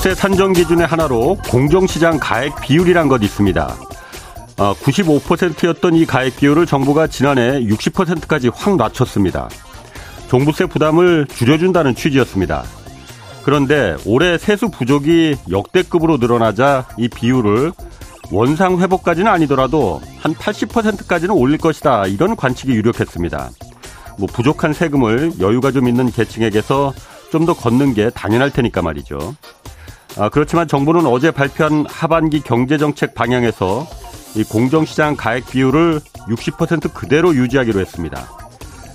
종부세 산정 기준의 하나로 공정시장 가액 비율이란 것 있습니다. 95%였던 아, 이 가액 비율을 정부가 지난해 60%까지 확 낮췄습니다. 종부세 부담을 줄여준다는 취지였습니다. 그런데 올해 세수 부족이 역대급으로 늘어나자 이 비율을 원상 회복까지는 아니더라도 한 80%까지는 올릴 것이다. 이런 관측이 유력했습니다. 뭐 부족한 세금을 여유가 좀 있는 계층에게서 좀 더 걷는 게 당연할 테니까 말이죠. 아, 그렇지만 정부는 어제 발표한 하반기 경제정책 방향에서 이 공정시장 가액 비율을 60% 그대로 유지하기로 했습니다.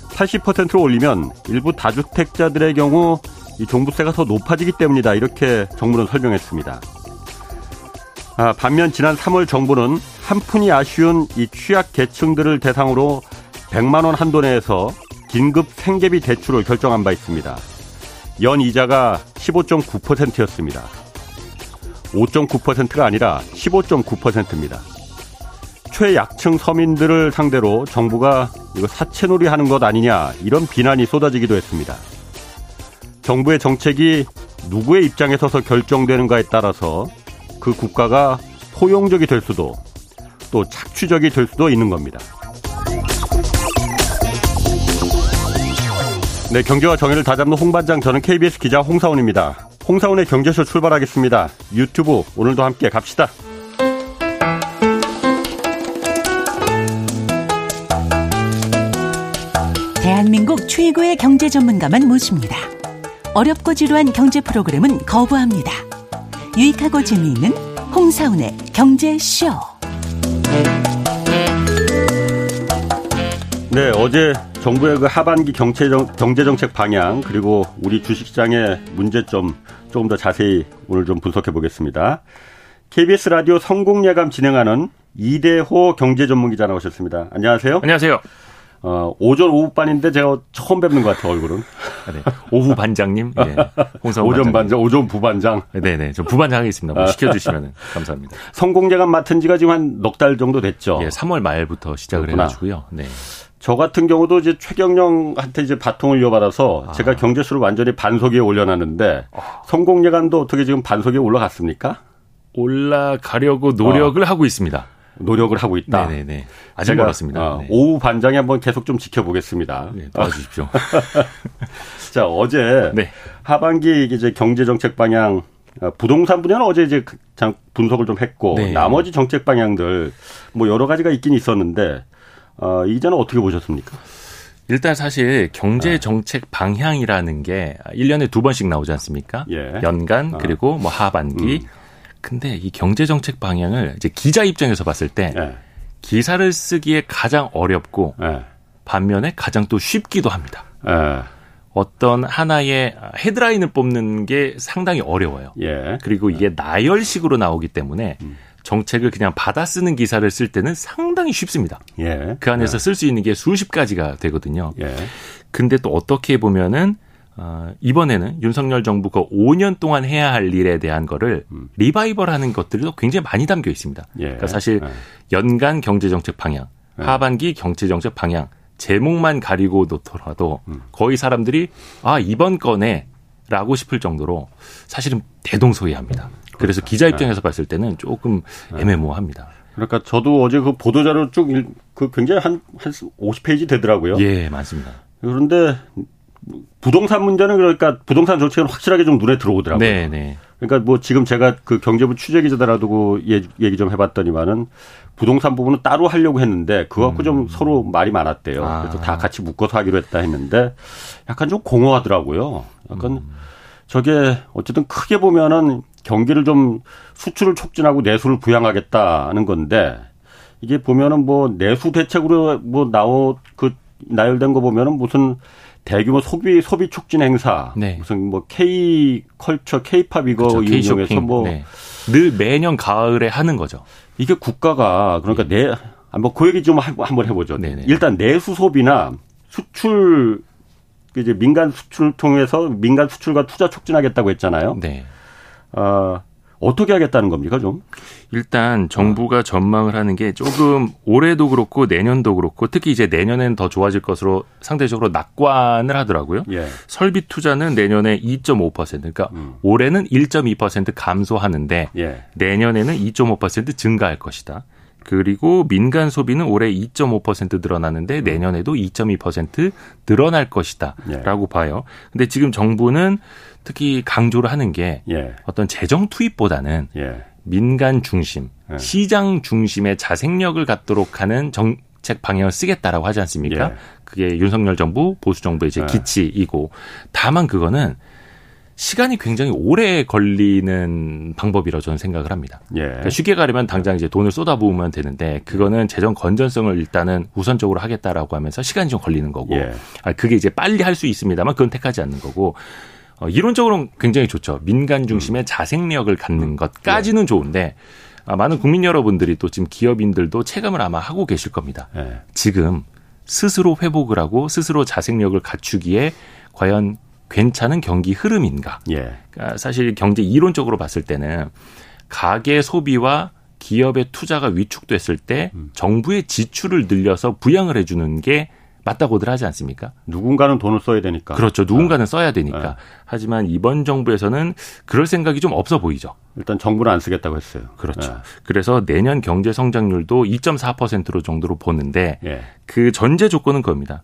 80%로 올리면 일부 다주택자들의 경우 이 종부세가 더 높아지기 때문이다. 이렇게 정부는 설명했습니다. 아, 반면 지난 3월 정부는 한 푼이 아쉬운 이 취약 계층들을 대상으로 100만 원 한도 내에서 긴급 생계비 대출을 결정한 바 있습니다. 연 이자가 15.9%였습니다. 5.9%가 아니라 15.9%입니다. 최약층 서민들을 상대로 정부가 이거 사채놀이 하는 것 아니냐 이런 비난이 쏟아지기도 했습니다. 정부의 정책이 누구의 입장에 서서 결정되는가에 따라서 그 국가가 포용적이 될 수도 또 착취적이 될 수도 있는 겁니다. 네, 경제와 정의를 다잡는 홍반장 저는 KBS 기자 홍사원입니다. 홍사원의 경제쇼 출발하겠습니다. 유튜브 오늘도 함께 갑시다. 대한민국 최고의 경제 전문가만 모십니다. 어렵고 지루한 경제 프로그램은 거부합니다. 유익하고 재미있는 홍사운의 경제쇼. 네, 어제 정부의 그 하반기 경제정, 경제 정책 방향 그리고 우리 주식시장의 문제점 조금 더 자세히 오늘 좀 분석해 보겠습니다. KBS 라디오 성공 예감 진행하는 이대호 경제 전문 기자 나오셨습니다. 안녕하세요. 안녕하세요. 어, 오전 오후 반인데 제가 처음 뵙는 것 같아요, 얼굴은. 아, 네. 오후 반장님. 예. 홍성 오전 반장, 오전 부반장. 네네. 네. 저 부반장 하겠습니다. 뭐 시켜주시면 감사합니다. 성공제감 맡은 지가 지금 한 넉 달 정도 됐죠. 예, 3월 말부터 시작을 그렇구나. 해가지고요. 네. 저 같은 경우도 이제 최경령한테 이제 바통을 이어받아서 아. 제가 경제수를 완전히 반석에 올려놨는데 아. 성공 예감도 어떻게 지금 반석에 올라갔습니까? 올라가려고 노력을 어. 하고 있습니다. 노력을 하고 있다. 네네네. 아직 멀었습니다. 어, 네. 오후 반장에 한번 계속 좀 지켜보겠습니다. 네, 도와주십시오. 자, 어제 네. 하반기 이제 경제정책 방향 어, 부동산 분야는 어제 이제 분석을 좀 했고 네. 나머지 정책 방향들 뭐 여러 가지가 있긴 있었는데 어, 이제는 어떻게 보셨습니까? 일단 사실 경제 정책 방향이라는 게 1년에 두 번씩 나오지 않습니까? 예. 연간 어. 그리고 뭐 하반기 음. 근데 이 경제 정책 방향을 이제 기자 입장에서 봤을 때 네. 기사를 쓰기에 가장 어렵고 네. 반면에 가장 또 쉽기도 합니다. 네. 어떤 하나의 헤드라인을 뽑는 게 상당히 어려워요. 예. 그리고 이게 나열식으로 나오기 때문에 음. 정책을 그냥 받아 쓰는 기사를 쓸 때는 상당히 쉽습니다. 예. 그 안에서 예. 쓸수 있는 게 수십 가지가 되거든요. 예. 근데 또 어떻게 보면은 어, 이번에는 윤석열 정부가 5년 동안 해야 할 일에 대한 거를 음. 리바이벌하는 것들도 굉장히 많이 담겨 있습니다. 예. 그러니까 사실 예. 연간 경제정책 방향, 예. 하반기 경제정책 방향 제목만 가리고 놓더라도 음. 거의 사람들이 아 이번 건에 라고 싶을 정도로 사실은 대동소이합니다. 그래서 그렇죠. 기자 입장에서 예. 봤을 때는 조금 예. 애매모호합니다. 그러니까 저도 어제 그 보도자료 쭉 그 굉장히 한, 한 50페이지 되더라고요. 예, 맞습니다. 그런데 부동산 문제는 그러니까 부동산 정책은 확실하게 좀 눈에 들어오더라고요. 네, 네. 그러니까 뭐 지금 제가 그 경제부 취재 기자들하고도 얘기 좀 해봤더니만은 부동산 부분은 따로 하려고 했는데 그거 갖고 음. 좀 서로 말이 많았대요. 아. 그래서 다 같이 묶어서 하기로 했다 했는데 약간 좀 공허하더라고요. 약간 음. 저게 어쨌든 크게 보면은 경기를 좀 수출을 촉진하고 내수를 부양하겠다는 건데 이게 보면은 뭐 내수 대책으로 뭐 나오 그 나열된 거 보면은 무슨 대규모 소비 소비 촉진 행사 네. 무슨 뭐 K 컬처 K팝 이거 그렇죠. 이용해서 뭐늘 네. 매년 가을에 하는 거죠. 이게 국가가 그러니까 네. 내 한번 그 얘기 좀 한번 해보죠. 네네. 일단 내수 소비나 수출 이제 민간 수출을 통해서 민간 수출과 투자 촉진하겠다고 했잖아요. 네. 어, 어떻게 하겠다는 겁니까, 좀? 일단 정부가 전망을 하는 게 조금 올해도 그렇고 내년도 그렇고 특히 이제 내년엔 더 좋아질 것으로 상대적으로 낙관을 하더라고요. 예. 설비 투자는 내년에 2.5% 그러니까 음. 올해는 1.2% 감소하는데 예. 내년에는 2.5% 증가할 것이다. 그리고 민간 소비는 올해 2.5% 늘어나는데 내년에도 2.2% 늘어날 것이다라고 예. 봐요. 근데 지금 정부는 특히 강조를 하는 게 예. 어떤 재정 투입보다는 예. 민간 중심, 예. 시장 중심의 자생력을 갖도록 하는 정책 방향을 쓰겠다라고 하지 않습니까? 예. 그게 윤석열 정부, 보수 정부의 이제 예. 기치이고 다만 그거는 시간이 굉장히 오래 걸리는 방법이라고 저는 생각을 합니다. 예. 그러니까 쉽게 가려면 당장 이제 돈을 쏟아부으면 되는데 그거는 재정 건전성을 일단은 우선적으로 하겠다라고 하면서 시간이 좀 걸리는 거고 예. 아, 그게 이제 빨리 할 수 있습니다만 그건 택하지 않는 거고 어, 이론적으로는 굉장히 좋죠. 민간 중심의 음. 자생력을 갖는 것까지는 예. 좋은데 아, 많은 국민 여러분들이 또 지금 기업인들도 체감을 아마 하고 계실 겁니다. 예. 지금 스스로 회복을 하고 스스로 자생력을 갖추기에 과연 괜찮은 경기 흐름인가? 예. 그러니까 사실 경제 이론적으로 봤을 때는 가계 소비와 기업의 투자가 위축됐을 때 음. 정부의 지출을 늘려서 부양을 해주는 게 맞다고들 하지 않습니까? 누군가는 돈을 써야 되니까. 그렇죠. 누군가는 아. 써야 되니까. 네. 하지만 이번 정부에서는 그럴 생각이 좀 없어 보이죠. 일단 정부는 안 쓰겠다고 했어요. 그렇죠. 네. 그래서 내년 경제 성장률도 2.4%로 정도로 보는데 네. 그 전제 조건은 겁니다.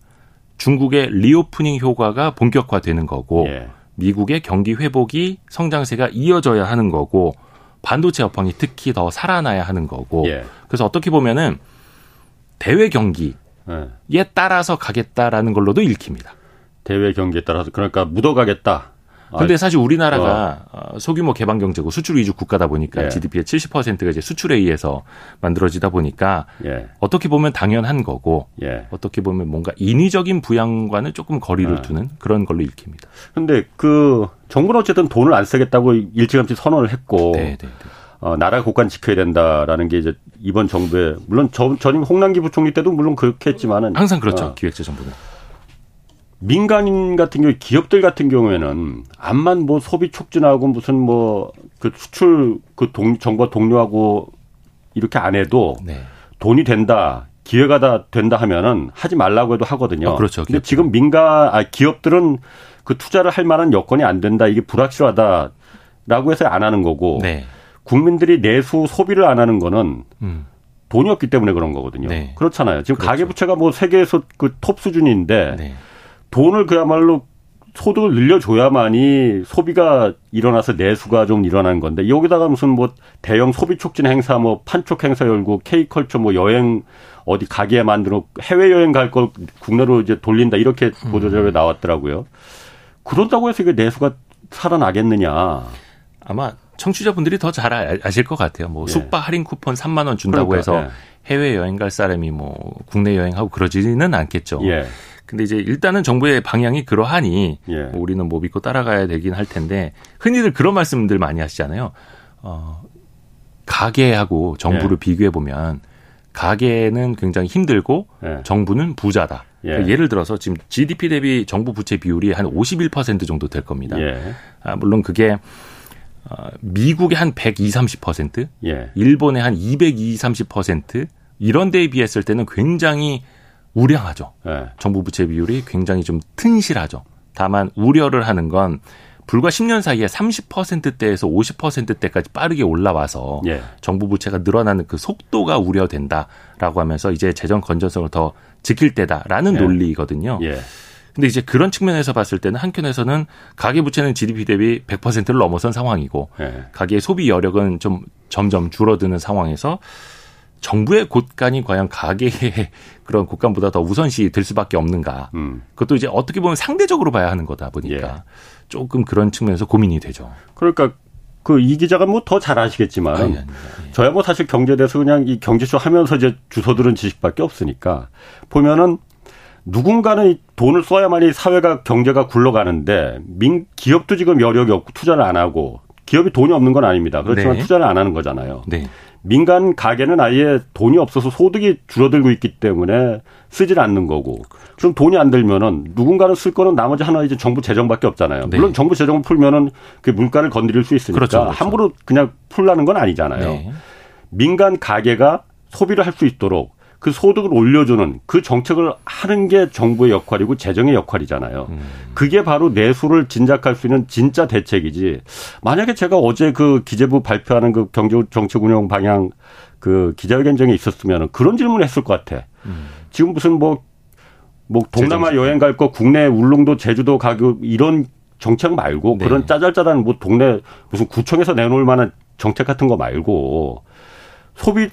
중국의 reopening 효과가 본격화되는 거고 예. 미국의 경기 회복이 성장세가 이어져야 하는 거고 반도체 업황이 특히 더 살아나야 하는 거고 예. 그래서 어떻게 보면은 대외 경기에 예. 따라서 가겠다라는 걸로도 읽힙니다. 대외 경기에 따라서 그러니까 묻어가겠다. 근데 사실 우리나라가 어. 소규모 개방 경제고 수출 위주 국가다 보니까 예. GDP의 70%가 이제 수출에 의해서 만들어지다 보니까 예. 어떻게 보면 당연한 거고 예. 어떻게 보면 뭔가 인위적인 부양과는 조금 거리를 예. 두는 그런 걸로 읽힙니다. 근데 그 정부는 어쨌든 돈을 안 쓰겠다고 일찌감치 선언을 했고 네, 네, 네. 어, 나라 국간 지켜야 된다라는 게 이제 이번 정부의 물론 전, 전임 홍남기 부총리 때도 물론 그렇게 했지만은 항상 그렇죠 어, 기획재 정부는. 민간인 같은 경우 기업들 같은 경우에는 암만 뭐 소비 촉진하고 무슨 뭐 그 수출 그 동, 정부 동료하고 이렇게 안 해도 네. 돈이 된다 기회가 다 된다 하면은 하지 말라고 해도 하거든요. 어, 그렇죠. 근데 지금 민간 아 기업들은 그 투자를 할 만한 여건이 안 된다 이게 불확실하다라고 해서 안 하는 거고 네. 국민들이 내수 소비를 안 하는 거는 음. 돈이 없기 때문에 그런 거거든요. 네. 그렇잖아요. 지금 그렇죠. 가계부채가 뭐 세계에서 그 톱 수준인데 네. 돈을 그야말로 소득을 늘려줘야만이 소비가 일어나서 내수가 좀 일어나는 건데 여기다가 무슨 뭐 대형 소비 촉진 행사 뭐 판촉 행사 열고 K컬처 뭐 여행 어디 가게 만들어 해외 여행 갈 걸 국내로 이제 돌린다 이렇게 보도자료에 음. 나왔더라고요. 그런다고 해서 이게 내수가 살아나겠느냐? 아마 청취자분들이 더 잘 아실 것 같아요. 뭐 예. 숙박 할인 쿠폰 3만 원 준다고 그러니까, 해서 예. 해외 여행 갈 사람이 뭐 국내 여행하고 그러지는 않겠죠. 예. 근데 이제 일단은 정부의 방향이 그러하니 예. 뭐 우리는 뭐 믿고 따라가야 되긴 할 텐데 흔히들 그런 말씀들 많이 하시잖아요. 어, 가계하고 정부를 예. 비교해 보면 가계는 굉장히 힘들고 예. 정부는 부자다. 예. 그러니까 예 를 들어서 지금 GDP 대비 정부 부채 비율이 한 51% 정도 될 겁니다. 예. 아, 물론 그게 어, 미국의 한 120, 30%, 예. 일본의 한 220, 30% 이런 데에 비했을 때는 굉장히 우량하죠. 네. 정부 부채 비율이 굉장히 좀 튼실하죠. 다만 우려를 하는 건 불과 10년 사이에 30%대에서 50%대까지 빠르게 올라와서 예. 정부 부채가 늘어나는 그 속도가 우려된다라고 하면서 이제 재정 건전성을 더 지킬 때다라는 예. 논리거든요. 예. 근데 이제 그런 측면에서 봤을 때는 한켠에서는 가계 부채는 GDP 대비 100%를 넘어선 상황이고 예. 가계의 소비 여력은 좀 점점 줄어드는 상황에서 정부의 곳간이 과연 가계의 그런 곳간보다 더 우선시 될 수밖에 없는가. 음. 그것도 이제 어떻게 보면 상대적으로 봐야 하는 거다 보니까 예. 조금 그런 측면에서 고민이 되죠. 그러니까 그 이 기자가 뭐 더 잘 아시겠지만 아니, 아니, 예. 저야 뭐 사실 경제대에서 그냥 이 경제쇼 하면서 이제 주소 들은 지식밖에 없으니까 보면은 누군가는 돈을 써야만이 사회가 경제가 굴러가는데 민 기업도 지금 여력이 없고 투자를 안 하고 기업이 돈이 없는 건 아닙니다. 그렇지만 네. 투자를 안 하는 거잖아요. 네. 민간 가게는 아예 돈이 없어서 소득이 줄어들고 있기 때문에 쓰질 않는 거고 그럼 돈이 안 들면은 누군가는 쓸 거는 나머지 하나 이제 정부 재정밖에 없잖아요. 네. 물론 정부 재정 풀면은 그 물가를 건드릴 수 있으니까 그렇죠, 그렇죠. 함부로 그냥 풀라는 건 아니잖아요. 네. 민간 가게가 소비를 할 수 있도록 그 소득을 올려주는 그 정책을 하는 게 정부의 역할이고 재정의 역할이잖아요. 음. 그게 바로 내수를 진작할 수 있는 진짜 대책이지. 만약에 제가 어제 그 기재부 발표하는 그 경제 정책 운영 방향 그 기자회견장에 있었으면 그런 질문을 했을 것 같아. 음. 지금 무슨 뭐, 뭐 동남아 여행 갈 거 국내 울릉도 제주도 가격 이런 정책 말고 네. 그런 짜잘짜잘한 뭐 동네 무슨 구청에서 내놓을 만한 정책 같은 거 말고 소비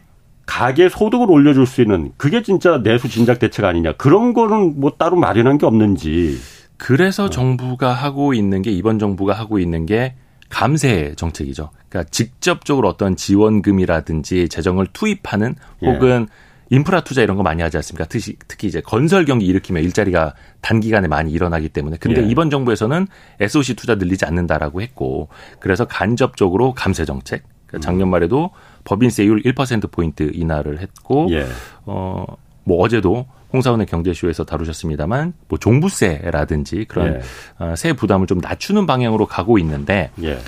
가계 소득을 올려줄 수 있는 그게 진짜 내수 진작 대책 아니냐 그런 거는 뭐 따로 마련한 게 없는지. 그래서 어. 정부가 하고 있는 게 이번 정부가 하고 있는 게 감세 정책이죠. 그러니까 직접적으로 어떤 지원금이라든지 재정을 투입하는 예. 혹은 예. 인프라 투자 이런 거 많이 하지 않습니까? 특히, 특히 이제 건설 경기 일으키면 일자리가 단기간에 많이 일어나기 때문에. 근데 예. 이번 정부에서는 SOC 투자 늘리지 않는다라고 했고 그래서 간접적으로 감세 정책. 그러니까 작년 말에도 법인세율 1%포인트 인하를 했고, 예. 어, 뭐 어제도 홍사원의 경제쇼에서 다루셨습니다만, 뭐 종부세라든지 그런 예. 어, 세 부담을 좀 낮추는 방향으로 가고 있는데, 예.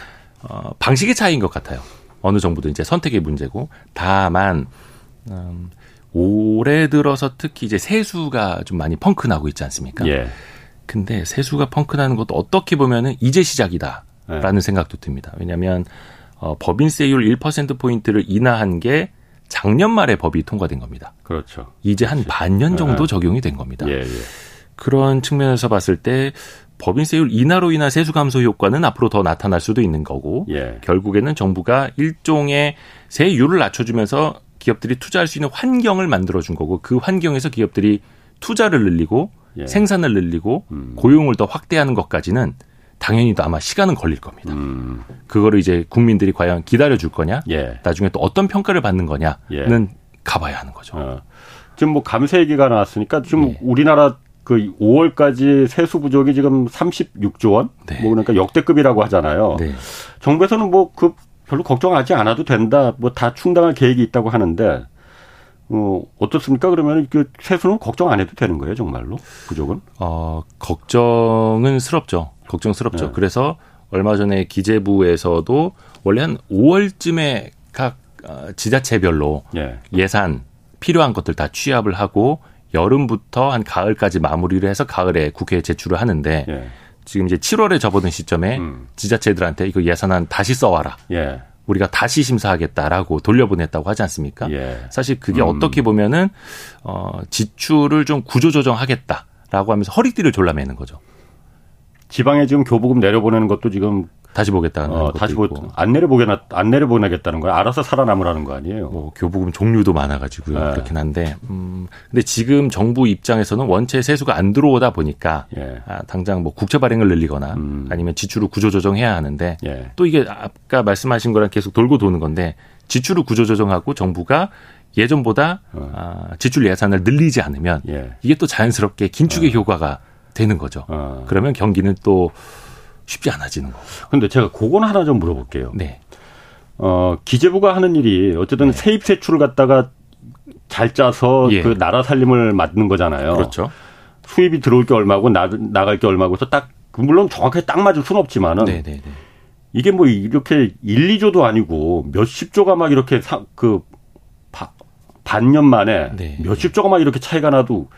어, 방식의 차이인 것 같아요. 어느 정부도 이제 선택의 문제고, 다만, 음, 올해 들어서 특히 이제 세수가 좀 많이 펑크 나고 있지 않습니까? 예. 근데 세수가 펑크 나는 것도 어떻게 보면은 이제 시작이다라는 예. 생각도 듭니다. 왜냐하면 어, 법인세율 1%포인트를 인하한 게 작년 말에 법이 통과된 겁니다. 그렇죠. 이제 한 반년 정도 네. 적용이 된 겁니다. 예, 예. 그런 측면에서 봤을 때 법인세율 인하로 인한 세수 감소 효과는 앞으로 더 나타날 수도 있는 거고 예. 결국에는 정부가 일종의 세율을 낮춰주면서 기업들이 투자할 수 있는 환경을 만들어준 거고 그 환경에서 기업들이 투자를 늘리고 예. 생산을 늘리고 음. 고용을 더 확대하는 것까지는 당연히 또 아마 시간은 걸릴 겁니다. 음. 그거를 이제 국민들이 과연 기다려 줄 거냐, 예. 나중에 또 어떤 평가를 받는 거냐는 예. 가봐야 하는 거죠. 어. 지금 뭐 감세 얘기가 나왔으니까 지금 예. 우리나라 그 5월까지 세수 부족이 지금 36조 원, 네. 뭐 그러니까 역대급이라고 하잖아요. 네. 정부에서는 뭐 그 별로 걱정하지 않아도 된다, 뭐 다 충당할 계획이 있다고 하는데 어, 어떻습니까? 그러면 그 세수는 걱정 안 해도 되는 거예요, 정말로? 부족은? 어, 걱정은 스럽죠. 걱정스럽죠. 네. 그래서 얼마 전에 기재부에서도 원래 한 5월쯤에 각 어, 지자체별로 예. 예산 필요한 것들 다 취합을 하고 여름부터 한 가을까지 마무리를 해서 가을에 국회에 제출을 하는데 예. 지금 이제 7월에 접어든 시점에 음. 지자체들한테 이거 예산안 다시 써와라. 예. 우리가 다시 심사하겠다라고 돌려보냈다고 하지 않습니까? 예. 사실 그게 음. 어떻게 보면은 어 지출을 좀 구조조정하겠다라고 하면서 허리띠를 졸라매는 거죠. 지방에 지금 교부금 내려보내는 것도 지금 다시 보겠다는 어, 다시 보, 안 내려보게나 안 내려보내겠다는 거야. 알아서 살아남으라는 거 아니에요. 뭐 교부금 종류도 많아가지고요. 네. 그렇긴 한데, 음, 근데 지금 정부 입장에서는 원체 세수가 안 들어오다 보니까 예. 아, 당장 뭐 국채 발행을 늘리거나 음. 아니면 지출을 구조 조정해야 하는데 예. 또 이게 아까 말씀하신 거랑 계속 돌고 도는 건데 지출을 구조 조정하고 정부가 예전보다 어. 아, 지출 예산을 늘리지 않으면 예. 이게 또 자연스럽게 긴축의 어. 효과가 되는 거죠. 어. 그러면 경기는 또 쉽지 않아지는 거고. 근데 제가 그건 하나 좀 물어볼게요. 네. 어, 기재부가 하는 일이 어쨌든 네. 세입 세출을 갖다가 잘 짜서 예. 그 나라 살림을 맡는 거잖아요. 그렇죠. 수입이 들어올 게 얼마고 나, 나갈 게 얼마고 해서 딱 물론 정확하게 딱 맞을 수는 없지만은 네네네. 네, 네. 이게 뭐 이렇게 1, 2조도 아니고 몇십 조가 막 이렇게 사, 그 바, 반년 만에 네. 몇십 조가 막 이렇게 차이가 나도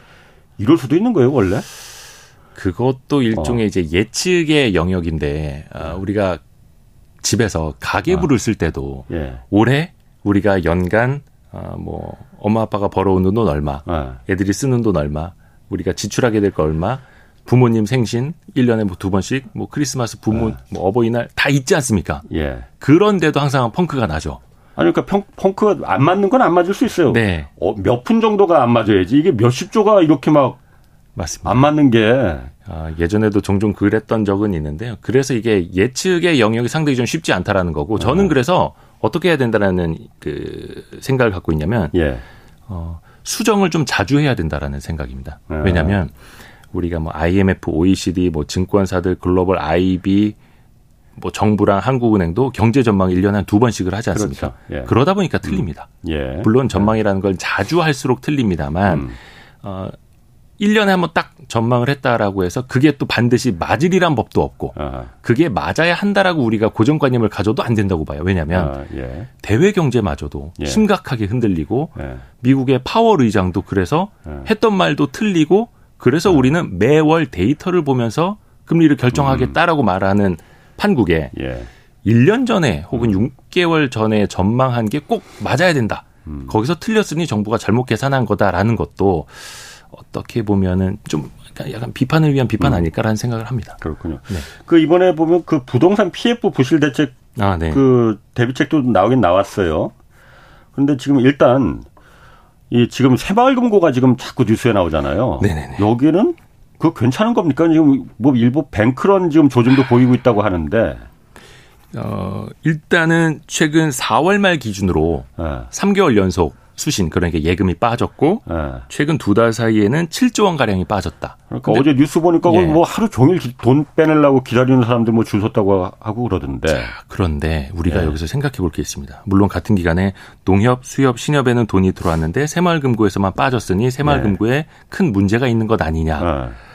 이럴 수도 있는 거예요, 원래? 그것도 일종의 어. 이제 예측의 영역인데 어, 우리가 집에서 가계부를 어. 쓸 때도 예. 올해 우리가 연간 어, 뭐 엄마 아빠가 벌어오는 돈 얼마, 예. 애들이 쓰는 돈 얼마, 우리가 지출하게 될 거 얼마, 부모님 생신 1년에 뭐 두 번씩 뭐 크리스마스 부모 예. 뭐 어버이날 다 있지 않습니까? 예. 그런데도 항상 펑크가 나죠. 아니 그러니까 평, 펑크가 안 맞는 건 안 맞을 수 있어요. 네. 어, 몇 푼 정도가 안 맞아야지 이게 몇십 조가 이렇게 막 맞습니다. 안 맞는 게 아, 예전에도 종종 그랬던 적은 있는데요. 그래서 이게 예측의 영역이 상당히 좀 쉽지 않다라는 거고 저는 아. 그래서 어떻게 해야 된다라는 그 생각을 갖고 있냐면 예. 어, 수정을 좀 자주 해야 된다라는 생각입니다. 아. 왜냐하면 우리가 뭐 IMF, OECD, 뭐 증권사들, 글로벌 IB 뭐 정부랑 한국은행도 경제 전망 1년에 한 두 번씩을 하지 않습니까? 그렇죠. 예. 그러다 보니까 틀립니다. 음. 예. 물론 전망이라는 건 자주 할수록 틀립니다만 음. 어 1년에 한번 딱 전망을 했다라고 해서 그게 또 반드시 맞으리란 법도 없고 아. 그게 맞아야 한다라고 우리가 고정관념을 가져도 안 된다고 봐요. 왜냐하면 아, 예. 대외 경제마저도 예. 심각하게 흔들리고 예. 미국의 파월 의장도 그래서 예. 했던 말도 틀리고 그래서 아. 우리는 매월 데이터를 보면서 금리를 결정하겠다라고 음. 말하는 판국에 예. 1년 전에 혹은 음. 6개월 전에 전망한 게 꼭 맞아야 된다. 음. 거기서 틀렸으니 정부가 잘못 계산한 거다라는 것도 어떻게 보면은 좀 약간 비판을 위한 비판 음. 아닐까라는 생각을 합니다. 그렇군요. 네. 그 이번에 보면 그 부동산 PF 부실 대책 아, 네. 그 대비책도 나오긴 나왔어요. 그런데 지금 일단 이 지금 새마을금고가 지금 자꾸 뉴스에 나오잖아요. 네네네. 여기는 그 괜찮은 겁니까? 지금 뭐 일부 뱅크런 지금 조짐도 보이고 있다고 하는데. 어, 일단은 최근 4월 말 기준으로 네. 3개월 연속 수신 그러니까 예금이 빠졌고 네. 최근 두 달 사이에는 7조 원 가량이 빠졌다. 그러니까 어제 뉴스 보니까 예. 뭐 하루 종일 돈 빼내려고 기다리는 사람들 뭐 줄 섰다고 하고 그러던데. 자, 그런데 우리가 예. 여기서 생각해 볼 게 있습니다. 물론 같은 기간에 농협, 수협, 신협에는 돈이 들어왔는데 새마을금고에서만 빠졌으니 새마을금고에 예. 큰 문제가 있는 것 아니냐. 예.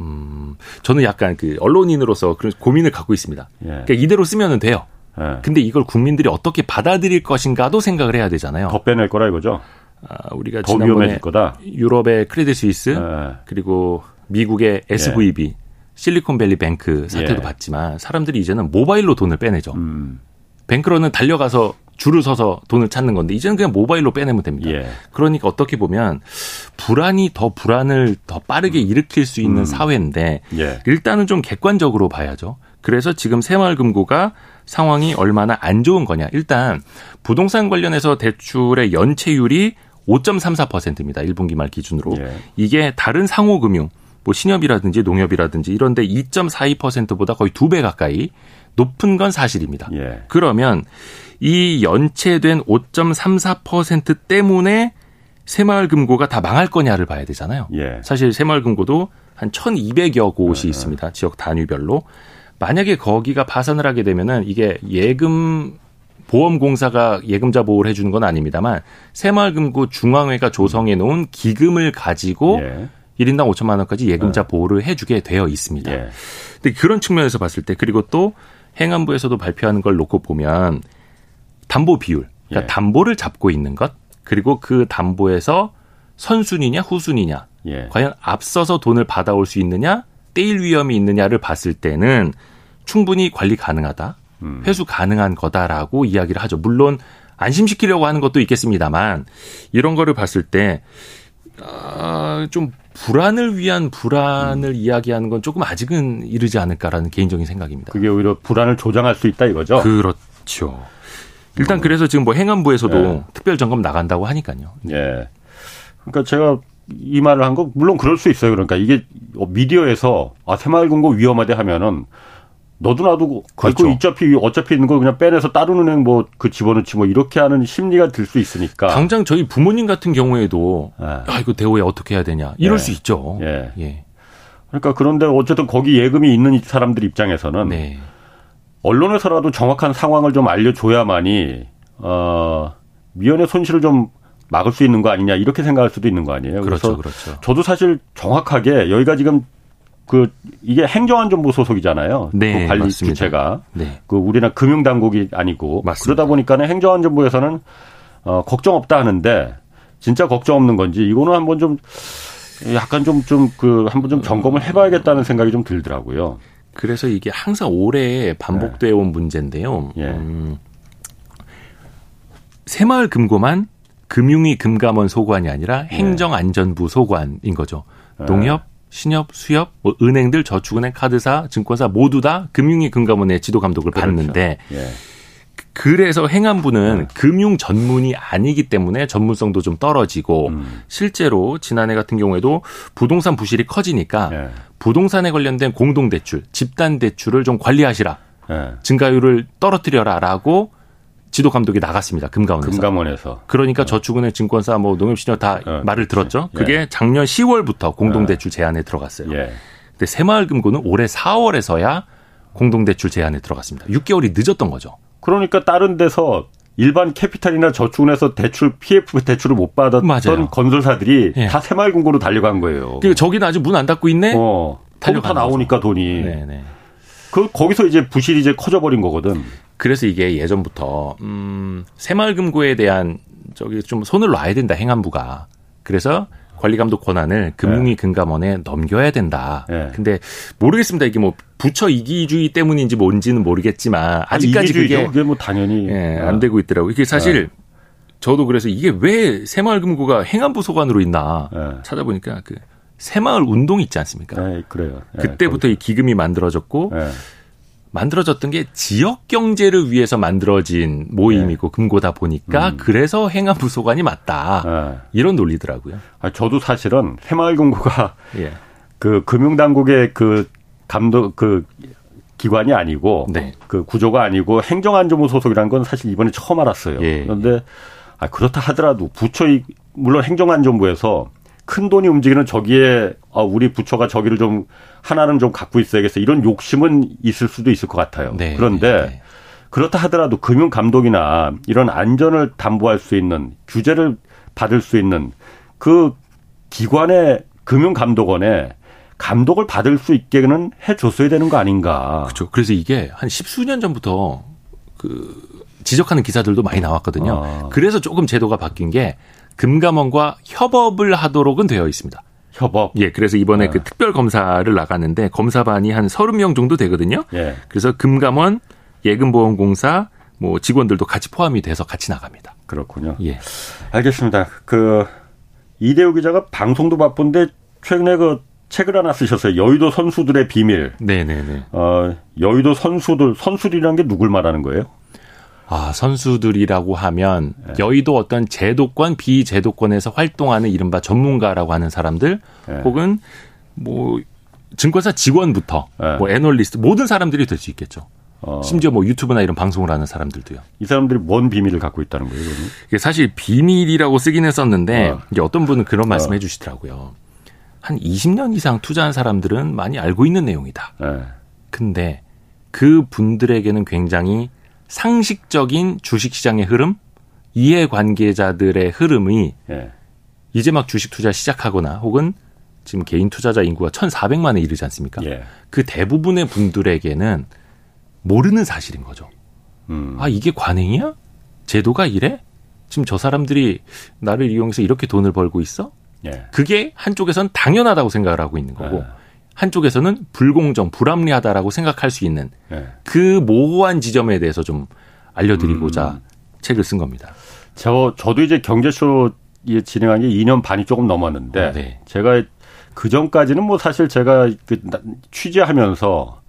음, 저는 약간 그 언론인으로서 그런 고민을 갖고 있습니다. 예. 그러니까 이대로 쓰면은 돼요. 네. 근데 이걸 국민들이 어떻게 받아들일 것인가도 생각을 해야 되잖아요. 더 빼낼 거라 이거죠. 아, 우리가 더 지난번에 거다. 유럽의 크레딧 스위스 네. 그리고 미국의 SVB 예. 실리콘밸리 뱅크 사태도 예. 봤지만 사람들이 이제는 모바일로 돈을 빼내죠. 음. 뱅크로는 달려가서 줄을 서서 돈을 찾는 건데 이제는 그냥 모바일로 빼내면 됩니다. 예. 그러니까 어떻게 보면 불안이 더 불안을 더 빠르게 일으킬 수 있는 음. 사회인데 예. 일단은 좀 객관적으로 봐야죠. 그래서 지금 새마을금고가 상황이 얼마나 안 좋은 거냐. 일단 부동산 관련해서 대출의 연체율이 5.34%입니다. 1분기 말 기준으로. 예. 이게 다른 상호 금융, 뭐 신협이라든지 농협이라든지 이런데 2.42%보다 거의 두 배 가까이 높은 건 사실입니다. 예. 그러면 이 연체된 5.34% 때문에 새마을금고가 다 망할 거냐를 봐야 되잖아요. 예. 사실 새마을금고도 한 1,200여 곳이 예. 있습니다. 지역 단위별로. 만약에 거기가 파산을 하게 되면은 이게 예금 보험공사가 예금자 보호를 해주는 건 아닙니다만 새마을금고 중앙회가 조성해 놓은 기금을 가지고 예. 1인당 5천만 원까지 예금자 네. 보호를 해주게 되어 있습니다. 예. 근데 그런 측면에서 봤을 때 그리고 또 행안부에서도 발표하는 걸 놓고 보면 담보 비율, 그러니까 예. 담보를 잡고 있는 것 그리고 그 담보에서 선순위냐 후순위냐, 예. 과연 앞서서 돈을 받아올 수 있느냐 떼일 위험이 있느냐를 봤을 때는 충분히 관리 가능하다. 음. 회수 가능한 거다라고 이야기를 하죠. 물론 안심시키려고 하는 것도 있겠습니다만 이런 거를 봤을 때 아, 좀 불안을 위한 불안을 음. 이야기하는 건 조금 아직은 이르지 않을까라는 개인적인 생각입니다. 그게 오히려 불안을 조장할 수 있다 이거죠. 그렇죠. 일단 음. 그래서 지금 뭐 행안부에서도 네. 특별 점검 나간다고 하니까요. 예. 그러니까 제가 이 말을 한 거 물론 그럴 수 있어요. 그러니까 이게 미디어에서 아 새마을금고 위험하대 하면은 너도 나도 그렇죠. 어차피 어차피 있는 거 그냥 빼내서 다른 은행 뭐 그 집어넣지 뭐 이렇게 하는 심리가 들 수 있으니까 당장 저희 부모님 같은 경우에도 네. 아 이거 대우에 어떻게 해야 되냐 이럴 네. 수 있죠. 예. 예. 그러니까 그런데 어쨌든 거기 예금이 있는 사람들 입장에서는 네. 언론에서라도 정확한 상황을 좀 알려줘야만이 어 미연의 손실을 좀 막을 수 있는 거 아니냐 이렇게 생각할 수도 있는 거 아니에요. 그렇죠, 그렇죠. 저도 사실 정확하게 여기가 지금 그 이게 행정안전부 소속이잖아요. 네, 그 관리 맞습니다. 주체가 네. 그 우리나라 금융당국이 아니고 맞습니다. 그러다 보니까는 행정안전부에서는 어 걱정 없다 하는데 진짜 걱정 없는 건지 이거는 한번 좀 약간 좀 좀 그 한번 좀 점검을 해봐야겠다는 생각이 좀 들더라고요. 그래서 이게 항상 오래 반복되어 온 네. 문제인데요. 예. 음, 새마을 금고만 금융위 금감원 소관이 아니라 네. 행정안전부 소관인 거죠. 네. 농협, 신협, 수협, 뭐 은행들, 저축은행, 카드사, 증권사 모두 다 금융위 금감원의 지도 감독을 그렇죠. 받는데 예. 그래서 행안부는 네. 금융 전문이 아니기 때문에 전문성도 좀 떨어지고 음. 실제로 지난해 같은 경우에도 부동산 부실이 커지니까 예. 부동산에 관련된 공동 대출, 집단 대출을 좀 관리하시라. 예. 증가율을 떨어뜨려라라고 지도 감독이 나갔습니다. 금감원에서. 금감원에서. 그러니까 어. 저축은행, 증권사, 뭐 농협신협 다 어, 말을 그렇지. 들었죠. 예. 그게 작년 10월부터 공동대출 어. 제한에 들어갔어요. 예. 근데 새마을금고는 올해 4월에서야 공동대출 제한에 들어갔습니다. 6개월이 늦었던 거죠. 그러니까 다른 데서 일반 캐피탈이나 저축은에서 대출 PF 대출을 못 받았던 맞아요. 건설사들이 예. 다 새마을금고로 달려간 거예요. 그러니까 저기는 아직 문 안 닫고 있네. 어, 달려다 나오니까 돈이. 네네. 그 거기서 이제 부실이 이제 커져버린 거거든. 그래서 이게 예전부터 음, 새마을금고에 대한 저기 좀 손을 놔야 된다 행안부가. 그래서 관리감독 권한을 금융위 네. 금감원에 넘겨야 된다. 네. 근데 모르겠습니다. 이게 뭐 부처 이기주의 때문인지 뭔지는 모르겠지만 아직까지 그게, 그게 뭐 당연히 예, 안 되고 있더라고요. 이게 사실 네. 저도 그래서 이게 왜 새마을금고가 행안부 소관으로 있나 네. 찾아보니까 그 새마을 운동 있지 않습니까? 네, 그래요. 네, 그때부터 이 기금이 만들어졌고 만들어졌던 게 지역 경제를 위해서 만들어진 모임이고 네. 금고다 보니까 음. 그래서 행안부 소관이 맞다 네. 이런 논리더라고요. 아, 저도 사실은 새마을 금고가 예. 그 금융당국의 그 감독 그 기관이 아니고 네. 그 구조가 아니고 행정안전부 소속이라는 건 사실 이번에 처음 알았어요. 예. 그런데 아, 그렇다 하더라도 부처 물론 행정안전부에서 큰 돈이 움직이는 저기에 아, 우리 부처가 저기를 좀 하나는 좀 갖고 있어야겠어 이런 욕심은 있을 수도 있을 것 같아요. 네, 그런데 네. 그렇다 하더라도 금융 감독이나 이런 안전을 담보할 수 있는 규제를 받을 수 있는 그 기관의 금융 감독원에 감독을 받을 수 있게는 해줬어야 되는 거 아닌가. 그렇죠. 그래서 이게 한 십수년 전부터 그 지적하는 기사들도 많이 나왔거든요. 아. 그래서 조금 제도가 바뀐 게 금감원과 협업을 하도록은 되어 있습니다. 협업. 예, 그래서 이번에 네. 그 특별 검사를 나갔는데 검사반이 한 30명 정도 되거든요. 예. 그래서 금감원, 예금보험공사 뭐 직원들도 같이 포함이 돼서 같이 나갑니다. 그렇군요. 예. 알겠습니다. 그 이대우 기자가 방송도 바쁜데 최근에 그 책을 하나 쓰셨어요. 여의도 선수들의 비밀. 네네네. 어, 여의도 선수들, 선수들이란 게 누굴 말하는 거예요? 아, 선수들이라고 하면 네. 여의도 어떤 제도권, 비제도권에서 활동하는 이른바 전문가라고 하는 사람들 네. 혹은 뭐 증권사 직원부터 네. 뭐 애널리스트 모든 사람들이 될 수 있겠죠. 어. 심지어 뭐 유튜브나 이런 방송을 하는 사람들도요. 이 사람들이 뭔 비밀을 갖고 있다는 거예요? 그러면? 이게 사실 비밀이라고 쓰긴 했었는데 어. 이제 어떤 분은 그런 말씀해 어. 주시더라고요. 한 20년 이상 투자한 사람들은 많이 알고 있는 내용이다. 네. 근데 그 분들에게는 굉장히 상식적인 주식시장의 흐름, 이해관계자들의 흐름이 예. 이제 막 주식 투자 시작하거나 혹은 지금 개인 투자자 인구가 1,400만에 이르지 않습니까? 예. 그 대부분의 분들에게는 모르는 사실인 거죠. 음. 아, 이게 관행이야? 제도가 이래? 지금 저 사람들이 나를 이용해서 이렇게 돈을 벌고 있어? 예. 그게 한쪽에선 당연하다고 생각을 하고 있는 거고 예. 한쪽에서는 불공정, 불합리하다라고 생각할 수 있는 네. 그 모호한 지점에 대해서 좀 알려드리고자 음. 책을 쓴 겁니다. 저 저도 이제 경제쇼 진행한 게 2년 반이 조금 넘었는데 어, 네. 제가 그 전까지는 뭐 사실 제가 그 취재하면서